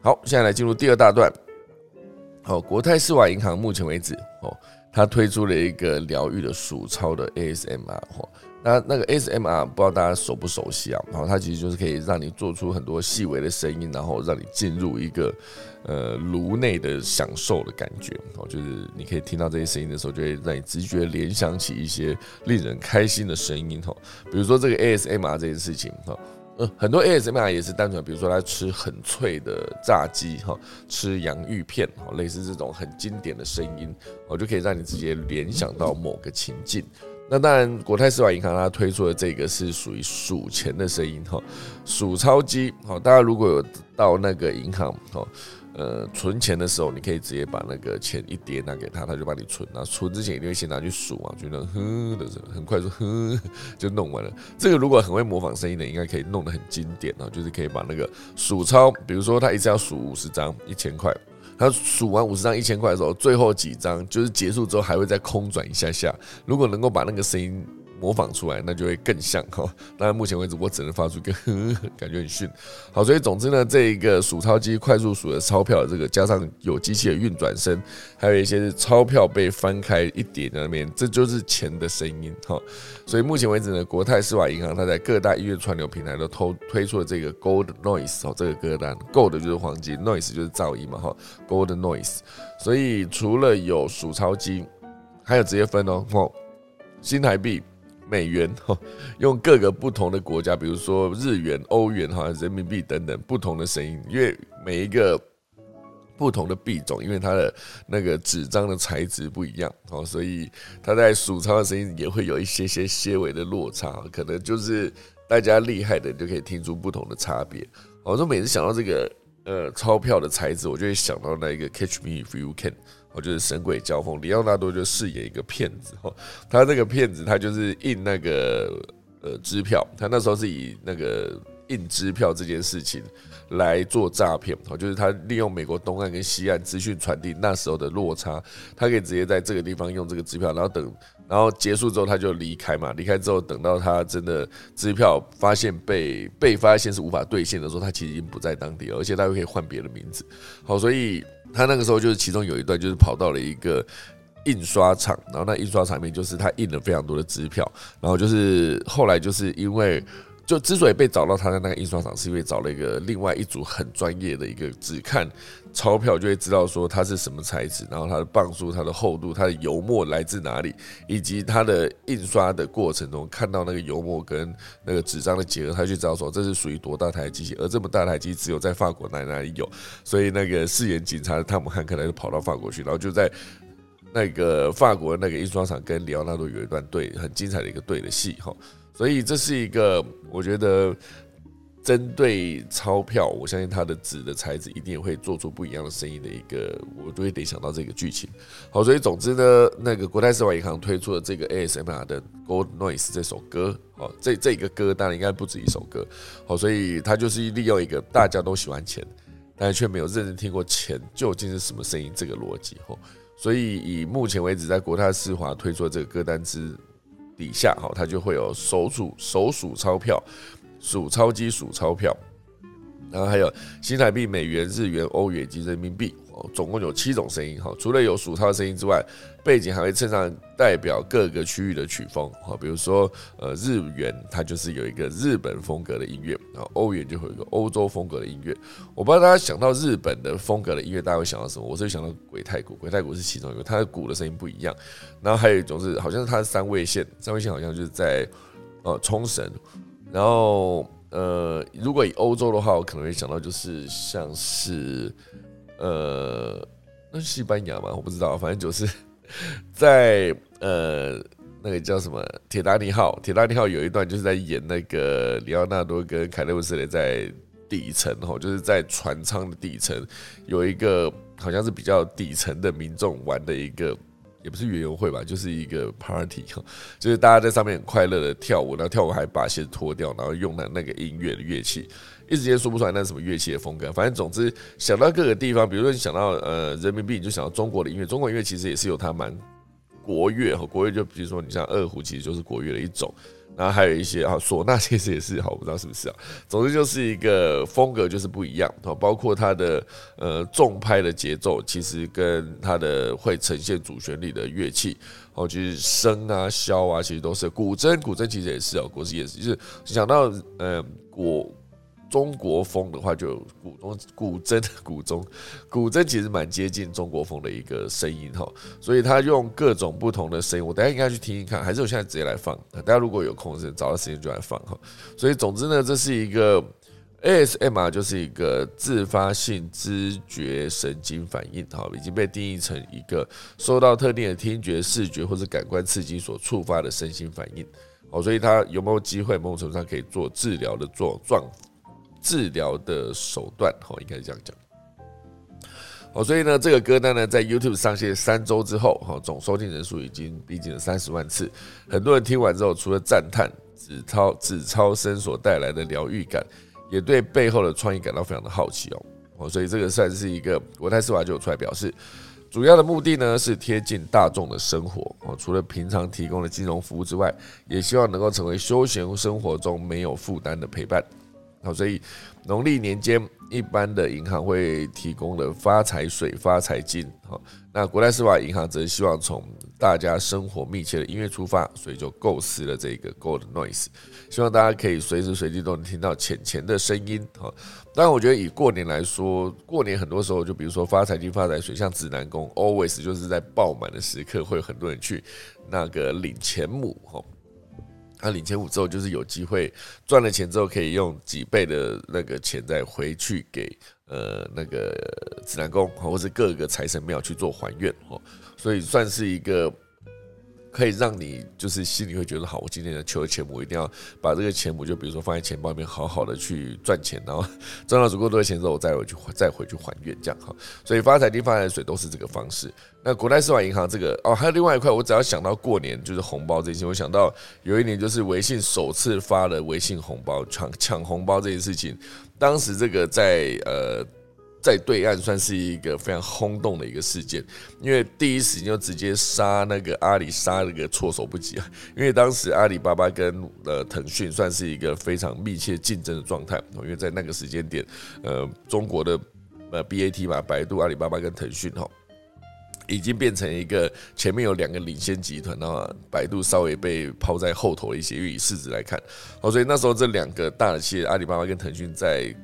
好，现在来进入第二大段。好，国泰世华银行目前为止哦，它推出了一个疗愈的数钞的 ASMR。那那个 ASMR 不知道大家熟不熟悉啊？然后它其实就是可以让你做出很多细微的声音，然后让你进入一个呃颅内的享受的感觉。哦，就是你可以听到这些声音的时候，就会让你直觉联想起一些令人开心的声音。哈，比如说这个 ASMR 这件事情，哈，呃，很多 ASMR 也是单纯，比如说他吃很脆的炸鸡，哈，吃洋芋片，哈，类似这种很经典的声音，我就可以让你直接联想到某个情境。那当然，国泰世华银行它推出的这个是属于数钱的声音哈，数钞机哈，大家如果有到那个银行哈，呃，存钱的时候，你可以直接把那个钱一叠拿给他，他就帮你存。那存之前一定会先拿去数啊，就那哼的声，很快就哼就弄完了。这个如果很会模仿声音的，应该可以弄得很经典哦，就是可以把那个数钞，比如说他一次要数五十张，一千块。他数完五十张一千块的时候，最后几张就是结束之后还会再空转一下下。如果能够把那个声音。模仿出来，那就会更像哈。当然，目前为止我只能发出一个 感觉很逊。好，所以总之呢，这一个数钞机快速数的钞票，这个加上有机器的运转声，还有一些是钞票被翻开一叠在那边，这就是钱的声音哈。所以目前为止呢，国泰世华银行它在各大音乐串流平台都推推出了这个 Gold Noise 哦，这个歌单 Gold 就是黄金，Noise 就是噪音嘛哈，Gold Noise。所以除了有数钞机，还有直接分哦，哦，新台币。美元哈，用各个不同的国家，比如说日元、欧元哈、人民币等等不同的声音，因为每一个不同的币种，因为它的那个纸张的材质不一样 哦，所以它在数钞的声音也会有一些些些微的落差，可能就是大家厉害的就可以听出不同的差别。我说每次想到这个呃钞票的材质，我就会想到那一个 Catch Me If You Can。我就是《神鬼交锋》，里奥纳多就饰演一个骗子。哈，他这个骗子他就是印那个呃支票，他那时候是以那个印支票这件事情来做诈骗，哦，就是他利用美国东岸跟西岸资讯传递那时候的落差，他可以直接在这个地方用这个支票，然后等然后结束之后他就离开嘛，离开之后等到他真的支票发现被被发现是无法兑现的时候，他其实已经不在当地了，而且他又可以换别的名字，好，所以。他那个时候就是其中有一段，就是跑到了一个印刷厂，然后那印刷厂里面就是他印了非常多的支票，然后就是后来就是因为就之所以被找到他在那个印刷厂，是因为找了一个另外一组很专业的一个只看。钞票就会知道说它是什么材质，然后它的磅数、它的厚度、它的油墨来自哪里，以及它的印刷的过程中看到那个油墨跟那个纸张的结合，他就知道说这是属于多大台机器，而这么大台机只有在法国哪哪里有，所以那个饰演警察的汤姆汉克莱就跑到法国去，然后就在那个法国那个印刷厂跟里奥纳多有一段对很精彩的一个对的戏哈，所以这是一个我觉得。针对钞票，我相信它的纸的材质一定会做出不一样的声音的一个，我就会得想到这个剧情。好，所以总之呢，那个国泰世华银行推出的这个 ASMR 的 Gold Noise 这首歌，哦，这这个歌当然应该不止一首歌。好，所以它就是利用一个大家都喜欢钱，但是却没有认真听过钱究竟是什么声音这个逻辑。吼，所以以目前为止，在国泰世华推出的这个歌单之底下，哈，它就会有手数手数钞票。数钞机数钞票，然后还有新台币、美元、日元、欧元及人民币，哦，总共有七种声音哈。除了有数钞的声音之外，背景还会衬上代表各个区域的曲风哈。比如说，呃，日元它就是有一个日本风格的音乐，然后欧元就会有一个欧洲风格的音乐。我不知道大家想到日本的风格的音乐，大家会想到什么？我是想到鬼太鼓，鬼太鼓是其中一个，它的鼓的声音不一样。然后还有一种是，好像是它的三位线，三位线好像就是在呃冲绳。然后，呃，如果以欧洲的话，我可能会想到就是像是，呃，那是西班牙吗？我不知道，反正就是 在呃那个叫什么铁达尼号，铁达尼号有一段就是在演那个里奥纳多跟凯勒布斯雷在底层哈，就是在船舱的底层有一个好像是比较底层的民众玩的一个。也不是园游会吧，就是一个 party，就是大家在上面很快乐的跳舞，然后跳舞还把鞋子脱掉，然后用的那个音乐的乐器，一时间说不出来那是什么乐器的风格。反正总之想到各个地方，比如说你想到呃人民币，你就想到中国的音乐，中国音乐其实也是有它蛮国乐和国乐，就比如说你像二胡，其实就是国乐的一种。然后还有一些啊，唢呐其实也是好，我不知道是不是啊。总之就是一个风格就是不一样啊，包括它的呃重拍的节奏，其实跟它的会呈现主旋律的乐器哦，就是笙啊、箫啊，其实都是古筝，古筝其实也是哦，古筝也是，就是想到呃我。中国风的话，就古中古筝，古筝，古筝其实蛮接近中国风的一个声音哈，所以他用各种不同的声音，我等下应该去听一看，还是我现在直接来放？大家如果有空是找到时间就来放哈。所以总之呢，这是一个 ASMR，就是一个自发性知觉神经反应哈，已经被定义成一个受到特定的听觉、视觉或者感官刺激所触发的身心反应。哦，所以它有没有机会某种程度上可以做治疗的做状？治疗的手段，哦，应该是这样讲。哦，所以呢，这个歌单呢，在 YouTube 上线三周之后，哈，总收听人数已经逼近了三十万次。很多人听完之后，除了赞叹子超子超声所带来的疗愈感，也对背后的创意感到非常的好奇哦。哦，所以这个算是一个国泰世华就有出来表示，主要的目的呢是贴近大众的生活。哦，除了平常提供的金融服务之外，也希望能够成为休闲生活中没有负担的陪伴。好，所以农历年间，一般的银行会提供的发财水、发财金。好，那国泰世华银行则希望从大家生活密切的音乐出发，所以就构思了这个 Gold Noise，希望大家可以随时随地都能听到钱钱的声音。好，当然，我觉得以过年来说，过年很多时候就比如说发财金、发财水，像指南宫，always 就是在爆满的时刻，会有很多人去那个领钱母。哈。他领钱五之后，就是有机会赚了钱之后，可以用几倍的那个钱再回去给呃那个指南宫或者各个财神庙去做还愿哦，所以算是一个。可以让你就是心里会觉得好，我今天的求钱我一定要把这个钱我就比如说放在钱包里面，好好的去赚钱，然后 赚到足够多的钱之后，我再回去再回去还愿，这样哈。所以发财金、发财水都是这个方式。那国泰世华银行这个哦，还有另外一块，我只要想到过年就是红包这些，我想到有一年就是微信首次发了微信红包抢抢红包这件事情，当时这个在呃。在对岸算是一个非常轰动的一个事件，因为第一时间就直接杀那个阿里，杀那个措手不及啊！因为当时阿里巴巴跟呃腾讯算是一个非常密切竞争的状态，因为在那个时间点，呃，中国的呃 BAT 嘛，百度、阿里巴巴跟腾讯哈，已经变成一个前面有两个领先集团，然后百度稍微被抛在后头一些，因为以市值来看，哦，所以那时候这两个大的企业，阿里巴巴跟腾讯在。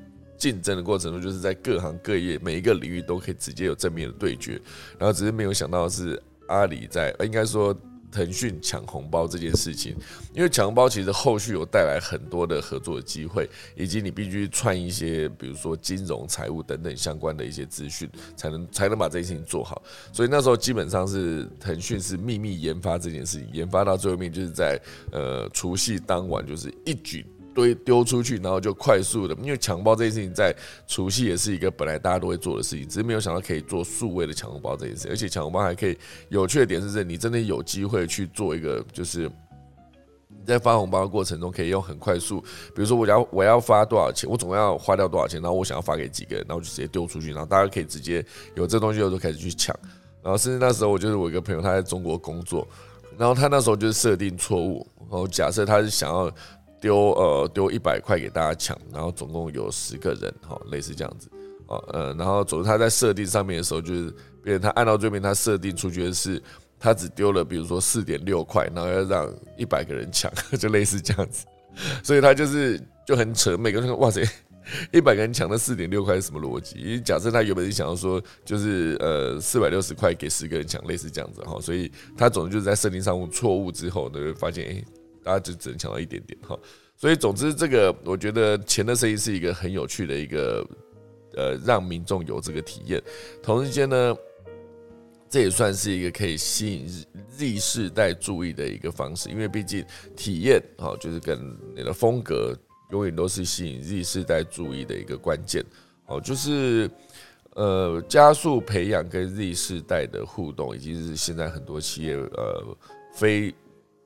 竞争的过程中，就是在各行各业每一个领域都可以直接有正面的对决，然后只是没有想到是阿里在，应该说腾讯抢红包这件事情，因为抢红包其实后续有带来很多的合作的机会，以及你必须串一些，比如说金融、财务等等相关的一些资讯，才能才能把这件事情做好。所以那时候基本上是腾讯是秘密研发这件事情，研发到最后面就是在呃除夕当晚就是一举。堆丢出去，然后就快速的，因为抢包这件事情在除夕也是一个本来大家都会做的事情，只是没有想到可以做数位的抢红包这件事，而且抢红包还可以有趣的点是，这你真的有机会去做一个，就是在发红包的过程中可以用很快速，比如说我要我要发多少钱，我总要花掉多少钱，然后我想要发给几个人，然后就直接丢出去，然后大家可以直接有这东西后就开始去抢，然后甚至那时候我就是我一个朋友他在中国工作，然后他那时候就是设定错误，然后假设他是想要。丢呃丢一百块给大家抢，然后总共有十个人哈，类似这样子哦呃，然后总之他在设定上面的时候，就是别人他按到这边他设定出去的是他只丢了比如说四点六块，然后要让一百个人抢，就类似这样子，所以他就是就很扯，每个人说哇塞，一百个人抢了四点六块是什么逻辑？因为假设他原本是想要说就是呃四百六十块给十个人抢，类似这样子哈，所以他总之就是在设定上错误之后呢，发现哎。大家就只能抢到一点点哈，所以总之这个我觉得钱的生意是一个很有趣的一个呃，让民众有这个体验。同时间呢，这也算是一个可以吸引 Z 世代注意的一个方式，因为毕竟体验哦，就是跟你的风格永远都是吸引 Z 世代注意的一个关键。哦，就是呃加速培养跟 Z 世代的互动，已经是现在很多企业呃非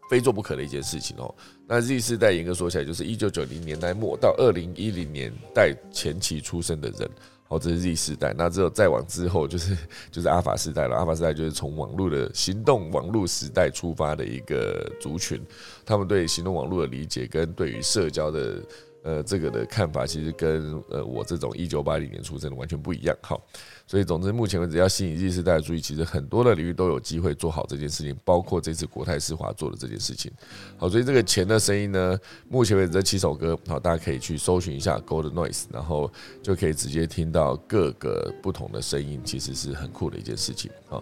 非做不可的一件事情哦。那 Z 世代严格说起来，就是一九九零年代末到二零一零年代前期出生的人。哦，这是 Z 世代。那之后再往之后，就是就是阿法世代了。阿法世代就是从网络的行动网络时代出发的一个族群，他们对行动网络的理解跟对于社交的。呃，这个的看法其实跟呃我这种一九八零年出生的完全不一样。好，所以总之目前为止要吸引 Z 世代的注意，其实很多的领域都有机会做好这件事情，包括这次国泰世华做的这件事情。好，所以这个钱的声音呢，目前为止这七首歌，好，大家可以去搜寻一下 Gold Noise，然后就可以直接听到各个不同的声音，其实是很酷的一件事情。好，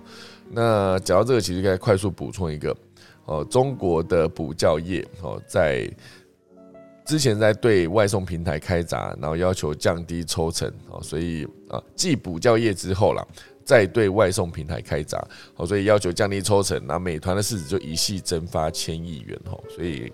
那讲到这个，其实该快速补充一个，哦，中国的补教业，哦，在。之前在对外送平台开闸，然后要求降低抽成哦，所以啊，继补教业之后了，再对外送平台开闸哦，所以要求降低抽成，那美团的市值就一系蒸发千亿元哦，所以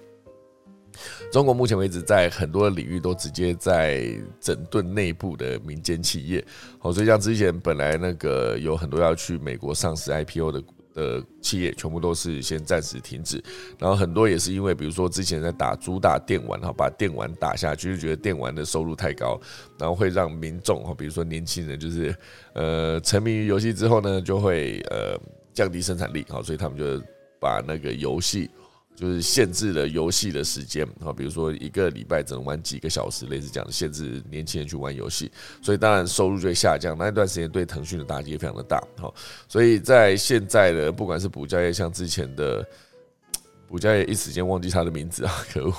中国目前为止在很多的领域都直接在整顿内部的民间企业哦，所以像之前本来那个有很多要去美国上市 IPO 的。的企业全部都是先暂时停止，然后很多也是因为，比如说之前在打主打电玩哈，把电玩打下去，就觉得电玩的收入太高，然后会让民众哈，比如说年轻人就是呃沉迷于游戏之后呢，就会呃降低生产力哈，所以他们就把那个游戏。就是限制了游戏的时间啊，比如说一个礼拜只能玩几个小时，类似这样的限制年轻人去玩游戏，所以当然收入就会下降。那一段时间对腾讯的打击也非常的大哈，所以在现在的不管是补教业，像之前的补教业，一时间忘记他的名字啊，可恶！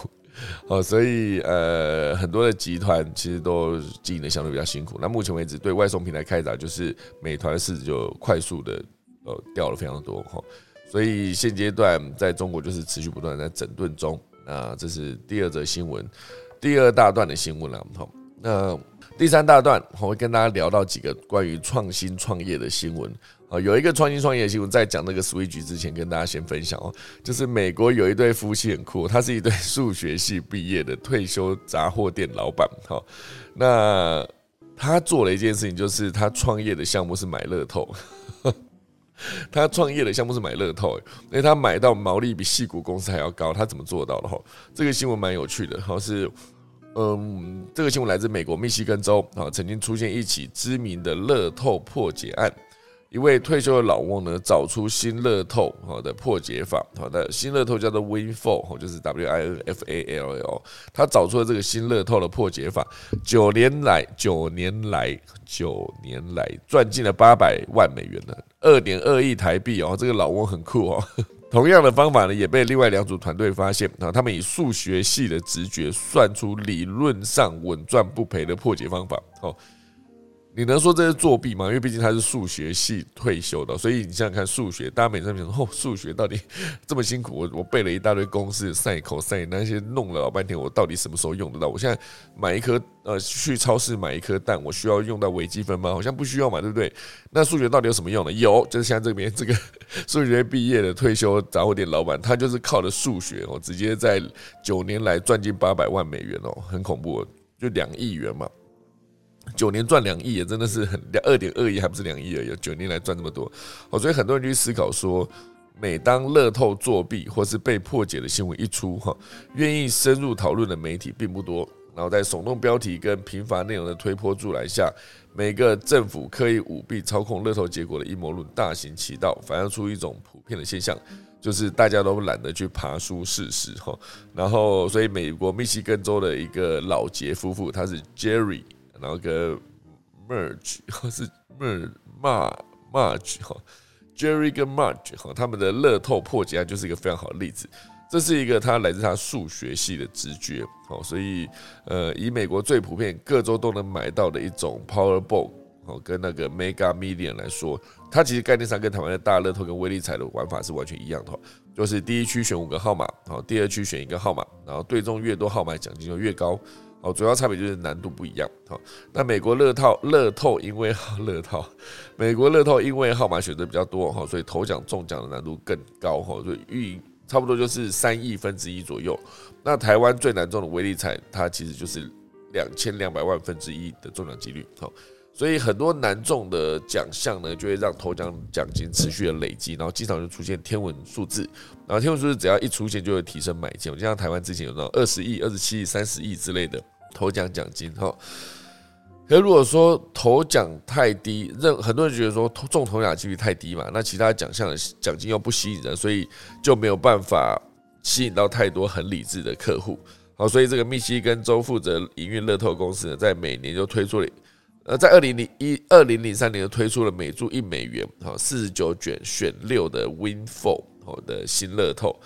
好，所以呃，很多的集团其实都经营的相对比较辛苦。那目前为止，对外送平台开闸，就是美团的市值就快速的呃掉了非常多哈。所以现阶段在中国就是持续不断在整顿中，那这是第二则新闻，第二大段的新闻了。好，那第三大段我会跟大家聊到几个关于创新创业的新闻。啊，有一个创新创业的新闻，在讲那个 Switch 之前，跟大家先分享哦，就是美国有一对夫妻很酷，他是一对数学系毕业的退休杂货店老板。好，那他做了一件事情，就是他创业的项目是买乐透。他创业的项目是买乐透，因为他买到毛利比戏股公司还要高，他怎么做到的？哈，这个新闻蛮有趣的，好是，嗯，这个新闻来自美国密西根州啊，曾经出现一起知名的乐透破解案。一位退休的老翁呢，找出新乐透好的破解法，好的新乐透叫做 Winfall，就是 W I N F A L L。他找出了这个新乐透的破解法，九年来，九年来，九年来赚进了八百万美元呢二点二亿台币哦。这个老翁很酷哦。同样的方法呢，也被另外两组团队发现啊，他们以数学系的直觉算出理论上稳赚不赔的破解方法哦。你能说这是作弊吗？因为毕竟他是数学系退休的，所以你想想看，数学大家每次想说，哦，数学到底这么辛苦，我我背了一大堆公式、赛口、赛那些弄了老半天，我到底什么时候用得到？我现在买一颗呃，去超市买一颗蛋，我需要用到微积分吗？好像不需要嘛，对不对？那数学到底有什么用呢？有，就是像这边这个 数学毕业的退休杂货店老板，他就是靠着数学哦，直接在九年来赚进八百万美元哦，很恐怖，就两亿元嘛。九年赚两亿也真的是很两二点二亿，还不是两亿而已。九年来赚这么多，哦，所以很多人去思考说，每当乐透作弊或是被破解的新闻一出，哈，愿意深入讨论的媒体并不多。然后在耸动标题跟贫乏内容的推波助澜下，每个政府刻意舞弊操控乐透结果的阴谋论大行其道，反映出一种普遍的现象，就是大家都懒得去爬书事实，哈。然后，所以美国密西根州的一个老杰夫妇，他是 Jerry。然后跟 Merge 或是 Mer Mar Marge 哈，Jerry 跟 Marge 哈，他们的乐透破解案就是一个非常好的例子。这是一个他来自他数学系的直觉，好，所以呃，以美国最普遍各州都能买到的一种 Powerball 哦，跟那个 Mega Million 来说，它其实概念上跟台湾的大乐透跟威力彩的玩法是完全一样的，就是第一区选五个号码，好，第二区选一个号码，然后对中越多号码奖金就越高。哦，主要差别就是难度不一样。好，那美国乐套乐透因为乐套，美国乐透因为号码选择比较多哈，所以头奖中奖的难度更高哈，所以预差不多就是三亿分之一左右。那台湾最难中的威力彩，它其实就是两千两百万分之一的中奖几率。好，所以很多难中的奖项呢，就会让头奖奖金持续的累积，然后经常就出现天文数字。然后天文数字只要一出现，就会提升买进。就像台湾之前有那种二十亿、二十七亿、三十亿之类的。头奖奖金哈，可如果说头奖太低，任很多人觉得说中头奖几率太低嘛，那其他奖项的奖金又不吸引人，所以就没有办法吸引到太多很理智的客户。好，所以这个密西根州负责营运乐透公司呢，在每年就推出了，呃，在二零零一二零零三年就推出了每注一美元，好，四十九卷选六的 Win Four 好的新乐透。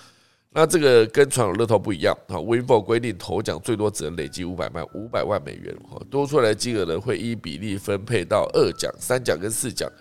那这个跟传统乐透不一样啊 w i n f o 规定头奖最多只能累积五百万五百万美元，哈，多出来的金额呢会依比例分配到二奖、三奖跟四奖。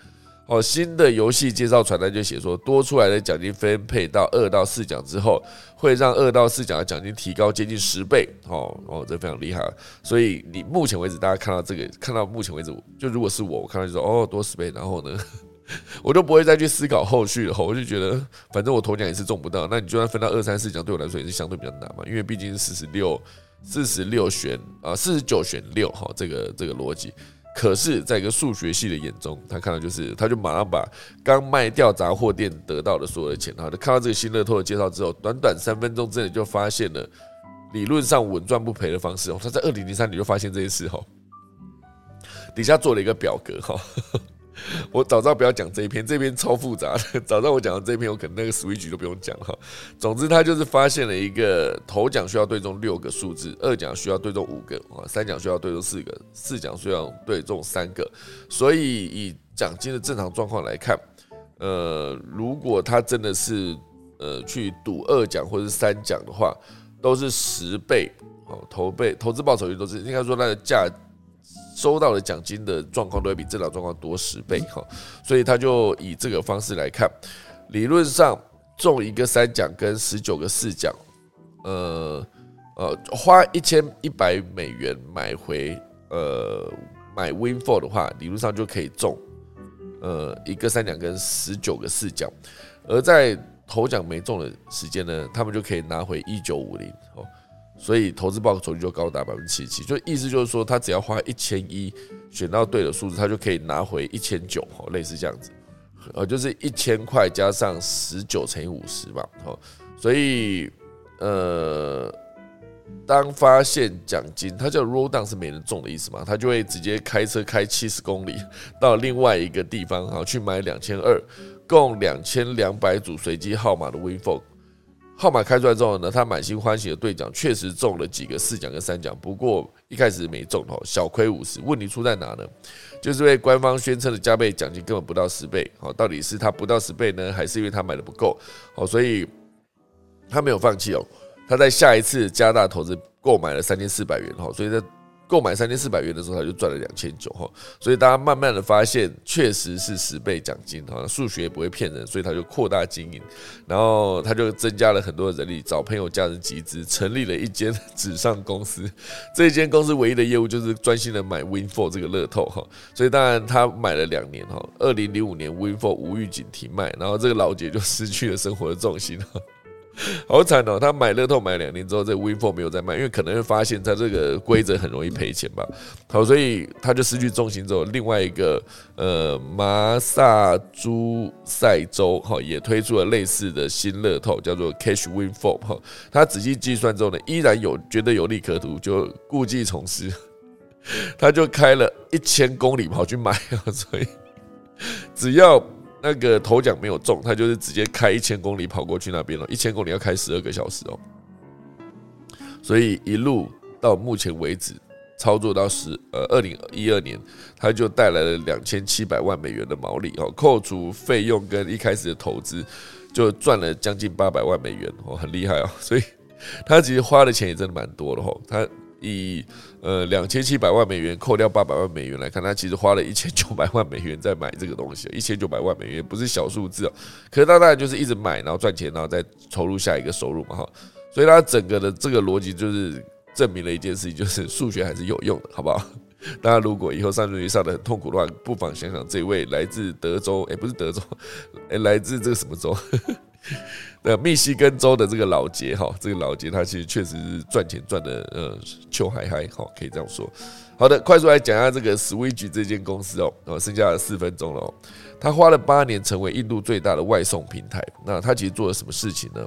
哦，新的游戏介绍传单就写说，多出来的奖金分配到二到四奖之后，会让二到四奖的奖金提高接近十倍。哦哦，这非常厉害。所以你目前为止，大家看到这个，看到目前为止，就如果是我，我看到就说哦，多十倍，然后呢？我就不会再去思考后续了，我就觉得反正我头奖也是中不到，那你就算分到二三四奖，对我来说也是相对比较难嘛，因为毕竟是四十六四十六选啊四十九选六哈，这个这个逻辑。可是，在一个数学系的眼中，他看到就是，他就马上把刚卖掉杂货店得到的所有的钱，哈，就看到这个新乐透的介绍之后，短短三分钟之内就发现了理论上稳赚不赔的方式哦。他在二零零三年就发现这件事哈，底下做了一个表格哈。我早知道不要讲这一篇，这篇超复杂的。早知道我讲的这一篇，我可能那个 switch 都不用讲哈。总之，他就是发现了一个头奖需要对中六个数字，二奖需要对中五个啊，三奖需要对中四个，四奖需要对中三个。所以以奖金的正常状况来看，呃，如果他真的是呃去赌二奖或者是三奖的话，都是十倍哦，投倍投资报酬率都是应该说它的价。收到的奖金的状况都会比正常状况多十倍哈，所以他就以这个方式来看，理论上中一个三奖跟十九个四奖，呃呃，花一千一百美元买回呃买 Win Four 的话，理论上就可以中呃一个三奖跟十九个四奖，而在头奖没中的时间呢，他们就可以拿回一九五零哦。所以投资报酬率就高达百分之七十七，就意思就是说，他只要花一千一选到对的数字，他就可以拿回一千九，哈，类似这样子，呃，就是一千块加上十九乘以五十嘛，好，所以呃，当发现奖金，它叫 roll down 是没人中的意思嘛，他就会直接开车开七十公里到另外一个地方，哈，去买两千二，共两千两百组随机号码的 w i n f o 号码开出来之后呢，他满心欢喜的兑奖，确实中了几个四奖跟三奖，不过一开始没中哦，小亏五十。问题出在哪呢？就是因为官方宣称的加倍奖金根本不到十倍，哦，到底是他不到十倍呢，还是因为他买的不够？哦，所以他没有放弃哦，他在下一次加大投资购买了三千四百元，哦，所以在。购买三千四百元的时候，他就赚了两千九哈，所以大家慢慢的发现，确实是十倍奖金哈，数学也不会骗人，所以他就扩大经营，然后他就增加了很多人力，找朋友家人集资，成立了一间纸上公司。这间公司唯一的业务就是专心的买 Winfor 这个乐透哈，所以当然他买了两年哈，二零零五年 Winfor 无预警停卖，然后这个老姐就失去了生活的重心哈。好惨哦！他买乐透买两年之后，这 Win Four 没有再卖，因为可能会发现他这个规则很容易赔钱吧。好，所以他就失去重心之后，另外一个呃马萨诸塞州哈也推出了类似的新乐透，叫做 Cash Win Four 哈。他仔细计算之后呢，依然有觉得有利可图，就故技重施，他就开了一千公里跑去买啊，所以只要。那个头奖没有中，他就是直接开一千公里跑过去那边了。一千公里要开十二个小时哦，所以一路到目前为止，操作到十呃二零一二年，他就带来了两千七百万美元的毛利哦，扣除费用跟一开始的投资，就赚了将近八百万美元哦，很厉害哦。所以他其实花的钱也真的蛮多的哦，他。以呃，两千七百万美元扣掉八百万美元来看，他其实花了一千九百万美元在买这个东西。一千九百万美元不是小数字哦，可是他大概就是一直买，然后赚钱，然后再投入下一个收入嘛哈。所以他整个的这个逻辑就是证明了一件事情，就是数学还是有用的，好不好？大家如果以后上数学上的很痛苦的话，不妨想想这位来自德州，哎，不是德州，哎，来自这个什么州？那密西根州的这个老杰哈，这个老杰他其实确实是赚钱赚的呃，球嗨嗨哈，可以这样说。好的，快速来讲一下这个 Switch 这间公司哦，哦，剩下四分钟了哦。他花了八年成为印度最大的外送平台。那他其实做了什么事情呢？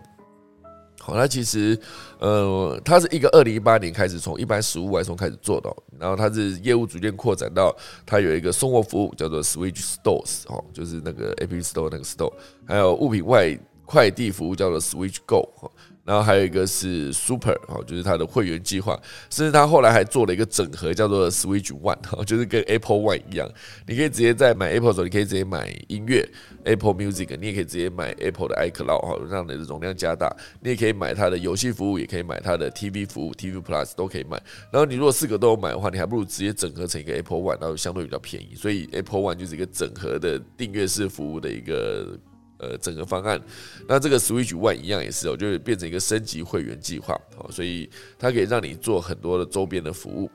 好，他其实呃，他是一个二零一八年开始从一般食物外送开始做的、哦，然后他是业务逐渐扩展到他有一个送货服务叫做 Switch Stores 哦，就是那个 App Store 那个 Store，还有物品外快递服务叫做 Switch Go 然后还有一个是 Super 哈，就是它的会员计划，甚至它后来还做了一个整合，叫做 Switch One 哈，就是跟 Apple One 一样，你可以直接在买 Apple 的时候，你可以直接买音乐 Apple Music，你也可以直接买 Apple 的 iCloud 哈，让你的容量加大，你也可以买它的游戏服务，也可以买它的 TV 服务 TV Plus 都可以买。然后你如果四个都有买的话，你还不如直接整合成一个 Apple One，然后相对比较便宜。所以 Apple One 就是一个整合的订阅式服务的一个呃整个方案。那这个 Switch One 一样也是哦，就是变成一个升级会员计划哦，所以它可以让你做很多的周边的服务。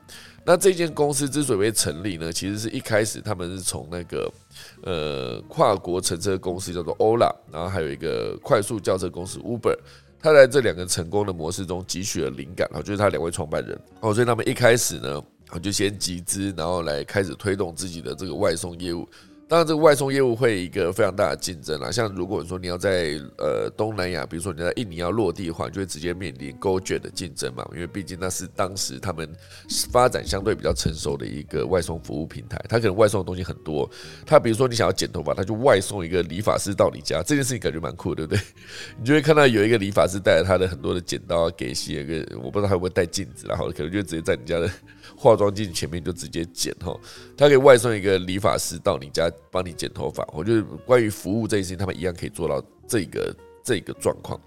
那这间公司之所以成立呢，其实是一开始他们是从那个呃跨国乘车公司叫做 Ola，然后还有一个快速轿车公司 Uber。他在这两个成功的模式中汲取了灵感，然后就是他两位创办人哦，所以他们一开始呢，就先集资，然后来开始推动自己的这个外送业务。当然，这个外送业务会一个非常大的竞争啦。像如果说你要在呃东南亚，比如说你在印尼要落地的话，你就会直接面临 g o j 的竞争嘛。因为毕竟那是当时他们发展相对比较成熟的一个外送服务平台，它可能外送的东西很多。它比如说你想要剪头发，它就外送一个理发师到你家，这件事情感觉蛮酷，对不对？你就会看到有一个理发师带着他的很多的剪刀给洗，一个我不知道他会不会带镜子，然后可能就直接在你家的。化妆镜前面就直接剪，哈，他可以外送一个理发师到你家帮你剪头发。我觉得关于服务这件事情，他们一样可以做到这个这个状况。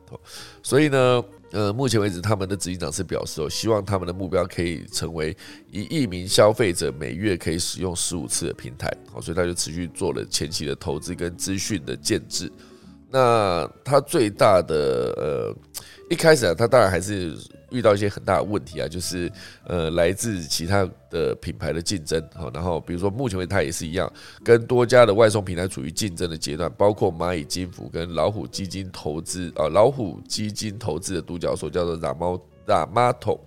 所以呢，呃，目前为止，他们的执行长是表示哦，希望他们的目标可以成为一亿名消费者每月可以使用十五次的平台。好，所以他就持续做了前期的投资跟资讯的建制。那他最大的呃……一开始啊他当然还是遇到一些很大的问题啊就是呃来自其他的品牌的竞争哈然后比如说目前为他也是一样跟多家的外送平台处于竞争的阶段包括蚂蚁金服跟老虎基金投资啊老虎基金投资的独角兽叫做 ramalaamato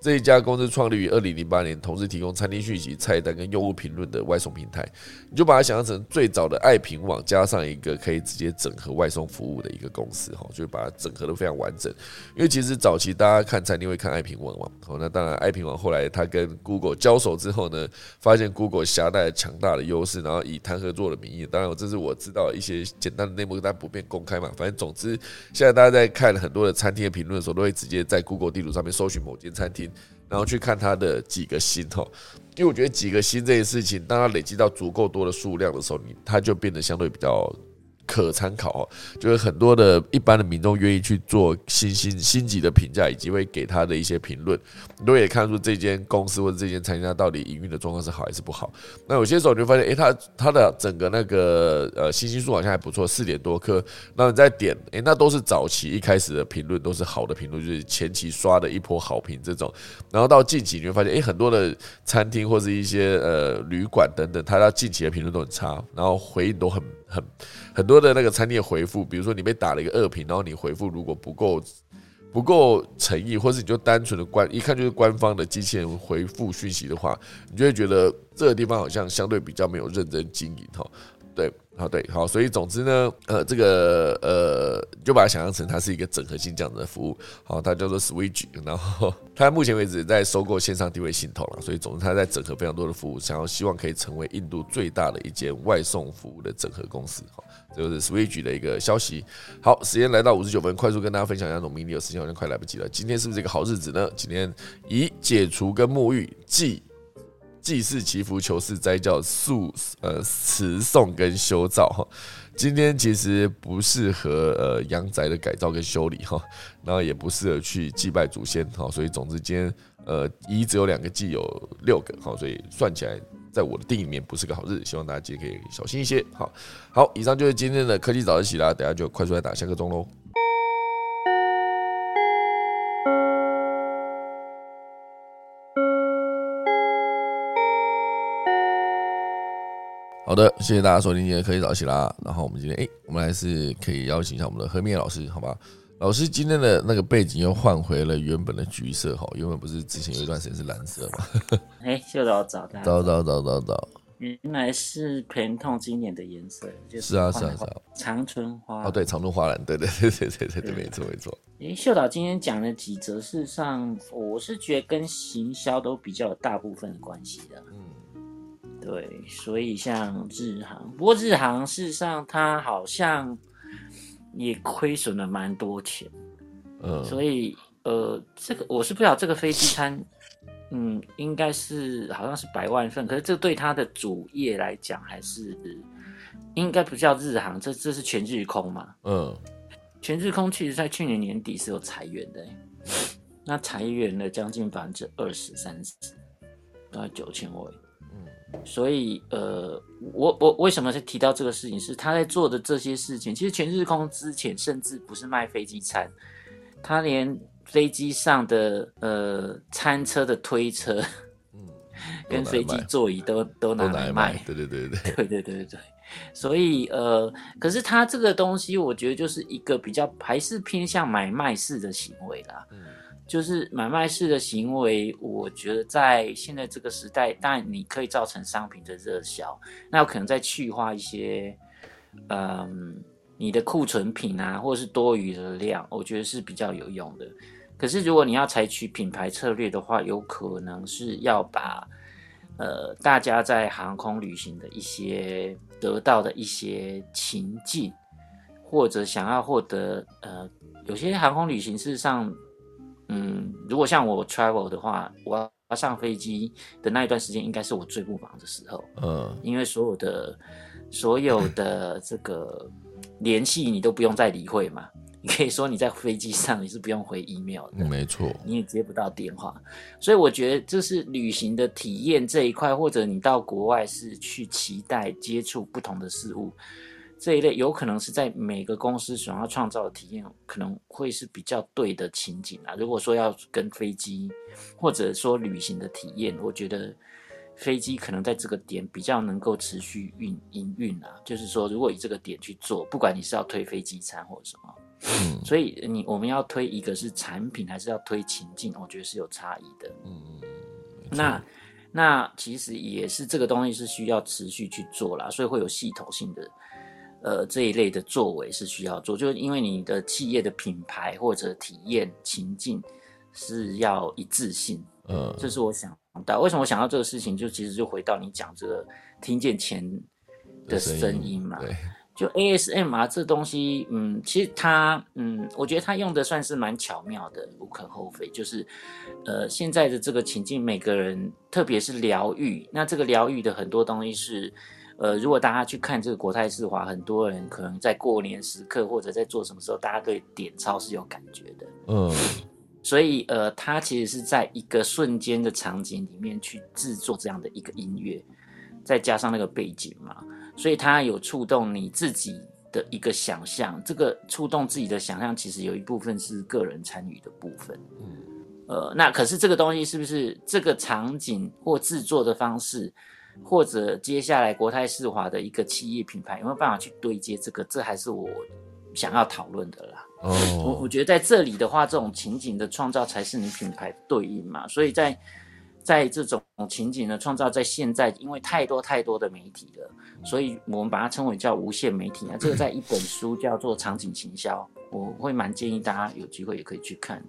这一家公司创立于二零零八年，同时提供餐厅讯息、菜单跟用户评论的外送平台。你就把它想象成最早的爱评网，加上一个可以直接整合外送服务的一个公司哈，就把它整合的非常完整。因为其实早期大家看餐厅会看爱评网嘛，好，那当然爱评网后来它跟 Google 交手之后呢，发现 Google 携带强大的优势，然后以谈合作的名义，当然这是我知道一些简单的内幕，但不便公开嘛。反正总之，现在大家在看很多的餐厅的评论的时候，都会直接在 Google 地图上面搜寻某间餐厅。然后去看它的几个星号。因为我觉得几个星这件事情，当它累积到足够多的数量的时候，你它就变得相对比较可参考哦，就是很多的一般的民众愿意去做星星星级的评价，以及会给他的一些评论，都也看出这间公司或者这间餐厅到底营运的状况是好还是不好。那有些时候你就发现，哎，他他的整个那个呃星星数好像还不错，四点多颗。那你再点，哎，那都是早期一开始的评论，都是好的评论，就是前期刷的一波好评这种。然后到近期你会发现，哎，很多的餐厅或是一些呃旅馆等等，他到近期的评论都很差，然后回应都很。很很多的那个餐厅回复比如说你被打了一个恶评然后你回复如果不够不够诚意或是你就单纯的官一看就是官方的机器人回复讯息的话你就会觉得这个地方好像相对比较没有认真经营哈。对。好，对，好，所以总之呢，呃，这个呃，就把它想象成它是一个整合性这样的服务，好，它叫做 Switch，然后 它目前为止在收购线上定位系统了，所以总之它在整合非常多的服务，想要希望可以成为印度最大的一间外送服务的整合公司，好，这个是 Switch 的一个消息。好，时间来到五十九分，快速跟大家分享一下农民历的事情，好像快来不及了。今天是不是一个好日子呢？今天以解除跟沐浴，即祭祀、祈福、求事、斋教、素呃词诵跟修造哈。今天其实不适合呃阳宅的改造跟修理哈，然后也不适合去祭拜祖先哈。所以总之今天呃一只有两个祭有六个哈，所以算起来。在我的定义里面不是个好日，希望大家今天可以小心一些。好好，以上就是今天的科技早自习啦，等下就快速来打下个钟喽。谢谢大家收听今天科技早起啦。然后我们今天哎，我们还是可以邀请一下我们的何面老师，好吧？老师今天的那个背景又换回了原本的橘色哈，原本不是之前有一段时间是蓝色吗？哎，秀导早的，早早早早早，原来是偏痛今年的颜色，就是啊是啊是啊，长春花哦对，长春花蓝，对对对对对对对，没错没错。哎，秀导今天讲了几则，事实上我是觉得跟行销都比较有大部分的关系的，嗯，对，所以像日航，不过日航事实上它好像。也亏损了蛮多钱，嗯，所以呃，这个我是不知道这个飞机餐，嗯，应该是好像是百万份，可是这对它的主业来讲还是应该不叫日航，这这是全日空嘛，嗯，全日空其实在去年年底是有裁员的，那裁员了将近百分之二十三十，大概九千位。所以，呃，我我为什么是提到这个事情？是他在做的这些事情，其实全日空之前甚至不是卖飞机餐，他连飞机上的呃餐车的推车，嗯，跟飞机座椅都都拿来卖，对对对对 对对对对。所以，呃，可是他这个东西，我觉得就是一个比较还是偏向买卖式的行为啦。嗯。就是买卖式的行为，我觉得在现在这个时代，当然你可以造成商品的热销，那有可能再去化一些，嗯，你的库存品啊，或者是多余的量，我觉得是比较有用的。可是如果你要采取品牌策略的话，有可能是要把，呃，大家在航空旅行的一些得到的一些情境，或者想要获得，呃，有些航空旅行事实上。嗯，如果像我 travel 的话，我要上飞机的那一段时间，应该是我最不忙的时候。嗯，因为所有的所有的这个 联系你都不用再理会嘛。你可以说你在飞机上你是不用回 email 的，没错，你也接不到电话。所以我觉得就是旅行的体验这一块，或者你到国外是去期待接触不同的事物。这一类有可能是在每个公司想要创造的体验，可能会是比较对的情景啊。如果说要跟飞机，或者说旅行的体验，我觉得飞机可能在这个点比较能够持续运营运啊。就是说，如果以这个点去做，不管你是要推飞机餐或者什么，嗯，所以你我们要推一个是产品，还是要推情境，我觉得是有差异的。嗯嗯，那那其实也是这个东西是需要持续去做啦，所以会有系统性的。呃，这一类的作为是需要做，就是因为你的企业的品牌或者体验情境是要一致性。嗯，这是我想到。为什么我想到这个事情？就其实就回到你讲这个听见钱的声音嘛。对。就 ASMR 这东西，嗯，其实它，嗯，我觉得它用的算是蛮巧妙的，无可厚非。就是，呃，现在的这个情境，每个人，特别是疗愈，那这个疗愈的很多东西是。呃，如果大家去看这个国泰世华，很多人可能在过年时刻或者在做什么时候，大家对点钞是有感觉的。嗯，所以呃，它其实是在一个瞬间的场景里面去制作这样的一个音乐，再加上那个背景嘛，所以它有触动你自己的一个想象。这个触动自己的想象，其实有一部分是个人参与的部分。嗯，呃，那可是这个东西是不是这个场景或制作的方式？或者接下来国泰世华的一个企业品牌有没有办法去对接这个？这还是我想要讨论的啦。哦，我我觉得在这里的话，这种情景的创造才是你品牌对应嘛。所以在在这种情景的创造，在现在因为太多太多的媒体了，所以我们把它称为叫无限媒体啊。这个在一本书叫做《场景行销》，我会蛮建议大家有机会也可以去看。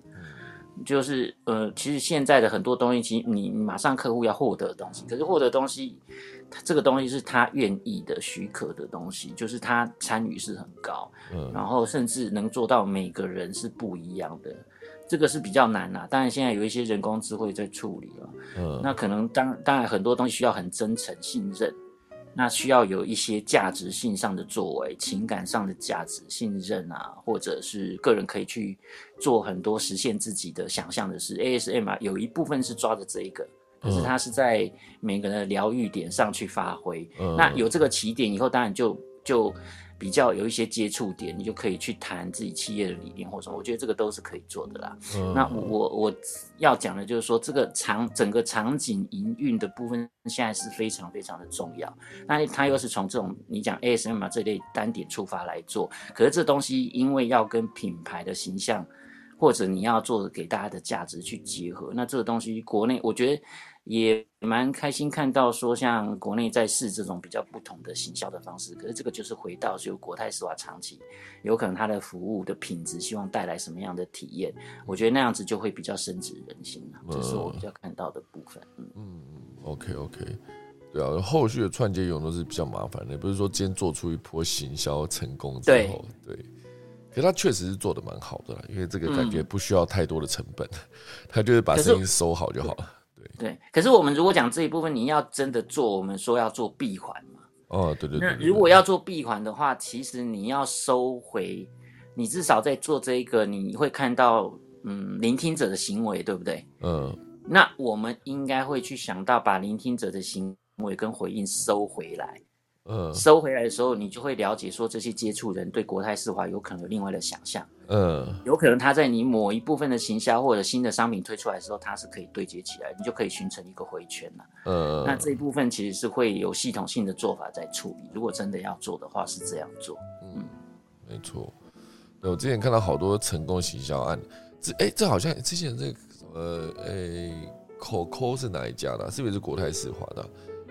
就是呃，其实现在的很多东西，其实你马上客户要获得的东西，可是获得东西，它这个东西是他愿意的、许可的东西，就是他参与是很高，嗯，然后甚至能做到每个人是不一样的，这个是比较难啦。当然现在有一些人工智慧在处理了，嗯，那可能当当然很多东西需要很真诚、信任。那需要有一些价值性上的作为，情感上的价值、信任啊，或者是个人可以去做很多实现自己的想象的事。ASM 啊，有一部分是抓着这一个，可是它是在每个人的疗愈点上去发挥。那有这个起点以后，当然就就比较有一些接触点，你就可以去谈自己企业的理念或什么。我觉得这个都是可以做的啦。嗯那我我我要讲的就是说，这个场整个场景营运的部分现在是非常非常的重要。那它又是从这种你讲 ASM 啊这类单点出发来做，可是这东西因为要跟品牌的形象或者你要做的给大家的价值去结合，那这个东西国内我觉得也蛮开心看到说，像国内在试这种比较不同的行销的方式。可是这个就是回到就国泰世华长期有可能它的服务的品质，希望带来什么样的体验？我觉得那样子就会比较深植人心了，这是我比较看到的部分。嗯嗯，OK OK，对啊，后续的串接用都是比较麻烦的，不是说今天做出一波行销成功之后，对，可是他确实是做的蛮好的啦，因为这个感觉不需要太多的成本，他就是把声音收好就好了。对。可是我们如果讲这一部分，你要真的做，我们说要做闭环嘛。哦，对对对那对，如果要做闭环的话，其实你要收回，你至少在做这一个，你会看到嗯聆听者的行为，对不对？嗯那我们应该会去想到把聆听者的行为跟回应收回来。嗯收回来的时候，你就会了解说这些接触人对国泰世华有可能有另外的想象，嗯有可能他在你某一部分的行销或者新的商品推出来的时候，它是可以对接起来，你就可以形成一个回圈了。嗯，那这一部分其实是会有系统性的做法在处理。如果真的要做的话，是这样做。嗯没错。对我之前看到好多成功行销案，这哎、这好像之前这个呃诶、口 c 是哪一家的啊、是不是是国泰世华的啊？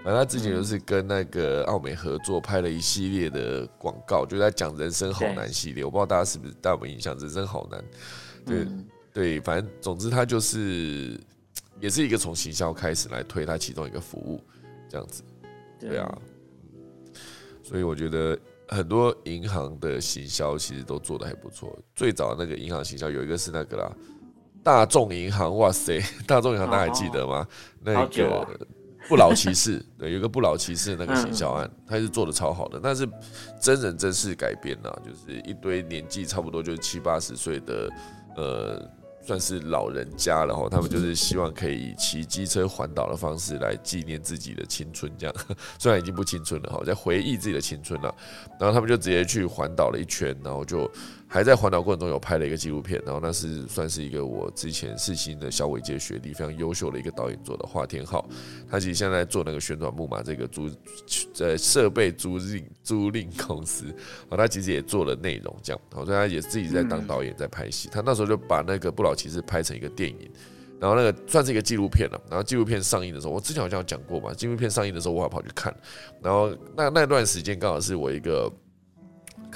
反正他之前就是跟那个奥美合作拍了一系列的广告，就在讲人生好难系列。我不知道大家是不是大家有没有印象？人生好难，对、嗯对，反正总之他就是也是一个从行销开始来推他其中一个服务，这样子。对啊，所以我觉得很多银行的行销其实都做的还不错。最早那个银行行销有一个是那个啦，大众银行，哇塞，大众银行大家还记得吗？那个不老骑士，对，有一个不老骑士的那个行销案，他是做的超好的，那是真人真事改编的，就是一堆年纪差不多就是七八十岁的呃。算是老人家了哈，他们就是希望可以以骑机车环岛的方式来纪念自己的青春，这样 虽然已经不青春了哈，在回忆自己的青春了。然后他们就直接去环岛了一圈，然后就还在环岛过程中有拍了一个纪录片，然后那是算是一个我之前世新的小伟杰学弟非常优秀的一个导演做的华天浩，他其实现在在做那个旋转木马这个租呃设备租赁租赁公司，啊，他其实也做了内容这样，好，所以他也自己在当导演在拍戏，他那时候就把那个不老骑士拍成一个电影。然后那个算是一个纪录片了，然后纪录片上映的时候，我之前好像有讲过嘛，纪录片上映的时候我还跑去看，然后那那段时间刚好是我一个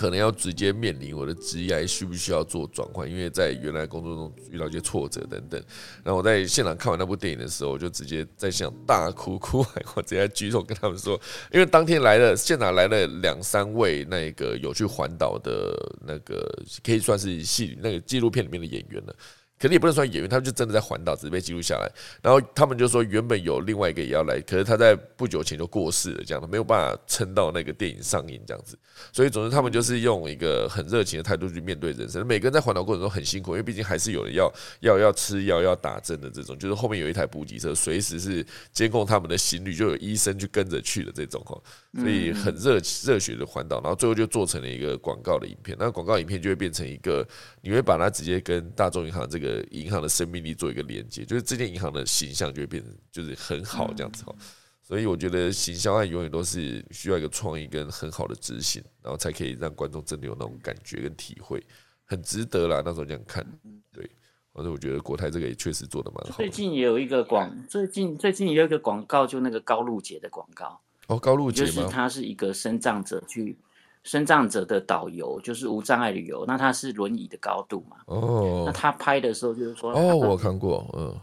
可能要直接面临我的职业需不需要做转换，因为在原来工作中遇到一些挫折等等。然后我在现场看完那部电影的时候，我就直接在现场大哭，哭完我直接举手跟他们说，因为当天来了现场来了两三位那个有去环岛的那个可以算是戏那个纪录片里面的演员了。可能也不能算演员，他们就真的在环岛，只是被记录下来。然后他们就说，原本有另外一个也要来，可是他在不久前就过世了，这样的没有办法撑到那个电影上映这样子。所以总之，他们就是用一个很热情的态度去面对人生。每个人在环岛过程中很辛苦，因为毕竟还是有人要要要吃药、要打针的这种，就是后面有一台补给车，随时是监控他们的心率，就有医生去跟着去的这种哈。所以很热热血的环岛，然后最后就做成了一个广告的影片。那广告影片就会变成一个，你会把它直接跟大众银行这个银行的生命力做一个连接，就是这间银行的形象就会变成就是很好这样子哈。所以我觉得行销案永远都是需要一个创意跟很好的执行，然后才可以让观众真的有那种感觉跟体会，很值得啦。那时候这样看，对，反正我觉得国泰这个也确实做的蛮好最。近也有一个广，最近最近也有一个广告，就那个高露洁的广告，哦，高露洁吗？就是他是一个生障者去。生障者的导游就是无障碍旅游，那他是轮椅的高度嘛？哦那哦他拍的时候就是说，哦，我看过，嗯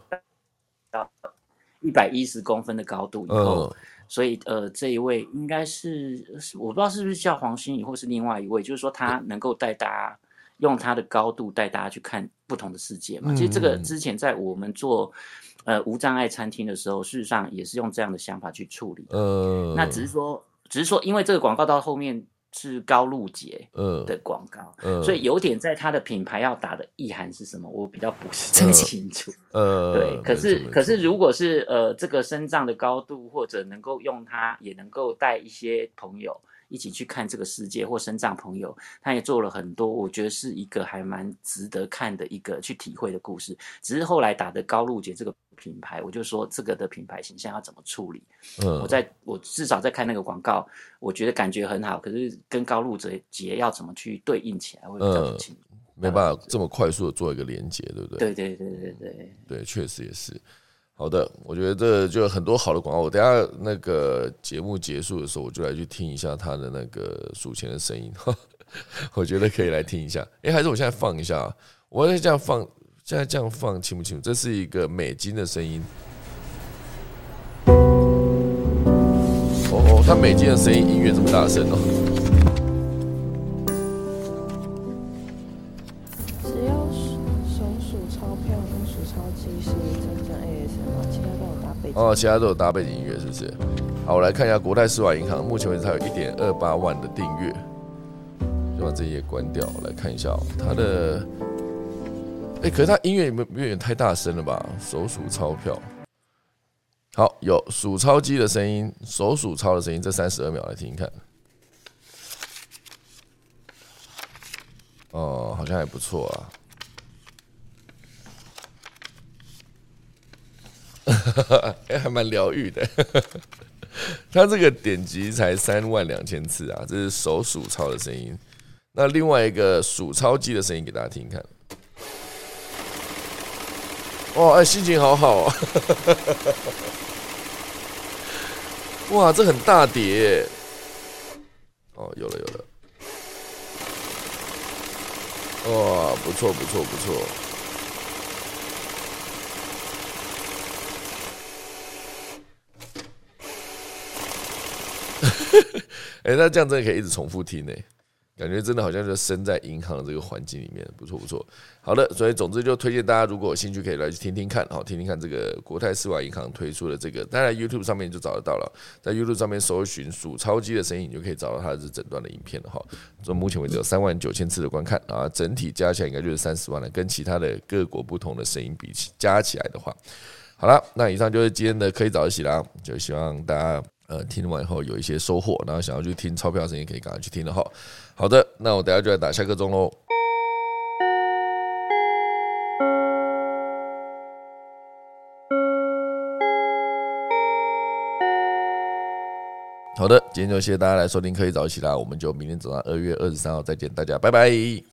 一百一十公分的高度以后，嗯所以呃，这一位应该是是我不知道是不是叫黄心怡，或是另外一位，就是说他能够带大家用他的高度带大家去看不同的世界嘛。嗯其实这个嗯之前在我们做呃无障碍餐厅的时候，事实上也是用这样的想法去处理。呃，那只是说，只是说，因为这个广告到后面是高露洁嗯。的广告，嗯，所以有点在它的品牌要打的意涵是什么，我比较不是太嗯。清楚。呃，对，可是可是如果是呃这个身障的高度，或者能够用它，也能够带一些朋友一起去看这个世界，或生长朋友，他也做了很多，我觉得是一个还蛮值得看的一个去体会的故事。只是后来打的高露洁这个品牌，我就说这个的品牌形象要怎么处理。嗯我在我至少在看那个广告，我觉得感觉很好，可是跟高露洁要怎么去对应起来会比较不清楚。没办法这么快速的做一个连接，对不对？对对对对对，对，确实也是。好的，我觉得这就很多好的广告。我等下那个节目结束的时候，我就来去听一下他的那个数钱的声音，我觉得可以来听一下。诶，还是我现在放一下啊，我在这样放，现在这样放清不清楚？这是一个美金的声音。哦哦，他美金的声音音乐这么大声哦。有搭背景。哦，其他都有搭背景音乐，是不是？好，我来看一下国泰世华银行，目前为止它有一点二八万的订阅。就把这一页关掉，来看一下哦，它的，哎、可是它音乐有没有有点太大声了吧？手数钞票，好，有数钞机的声音，手数钞的声音，这三十二秒来听听看。哦，好像还不错啊。还蛮疗愈的。他这个点击才三万两千次啊，这是手数钞的声音。那另外一个数钞机的声音给大家听看。哇，哎、心情好好啊！哇，这很大碟。哦，有了有了。哇，不错不错不错。哎、那这样真的可以一直重复听呢、感觉真的好像就身在银行的这个环境里面，不错不错。好的，所以总之就推荐大家，如果有兴趣可以来去听听看，好听听看这个国泰世华银行推出的这个，当然 YouTube 上面就找得到了，在 YouTube 上面搜寻数钞机的声音，你就可以找到它这整段的影片了哈。这目前为止有三万九千次的观看啊，整体加起来应该就是三十万了，跟其他的各国不同的声音比起加起来的话，好了，那以上就是今天的可以早起啦，就希望大家。呃，听完以后有一些收获，然后想要去听钞票声音，可以赶快去听了哈。好的，那我等下就来打下个钟喽。好的，今天就谢谢大家来收听，可以早起啦，我们就明天早上二月二十三号再见，大家拜拜。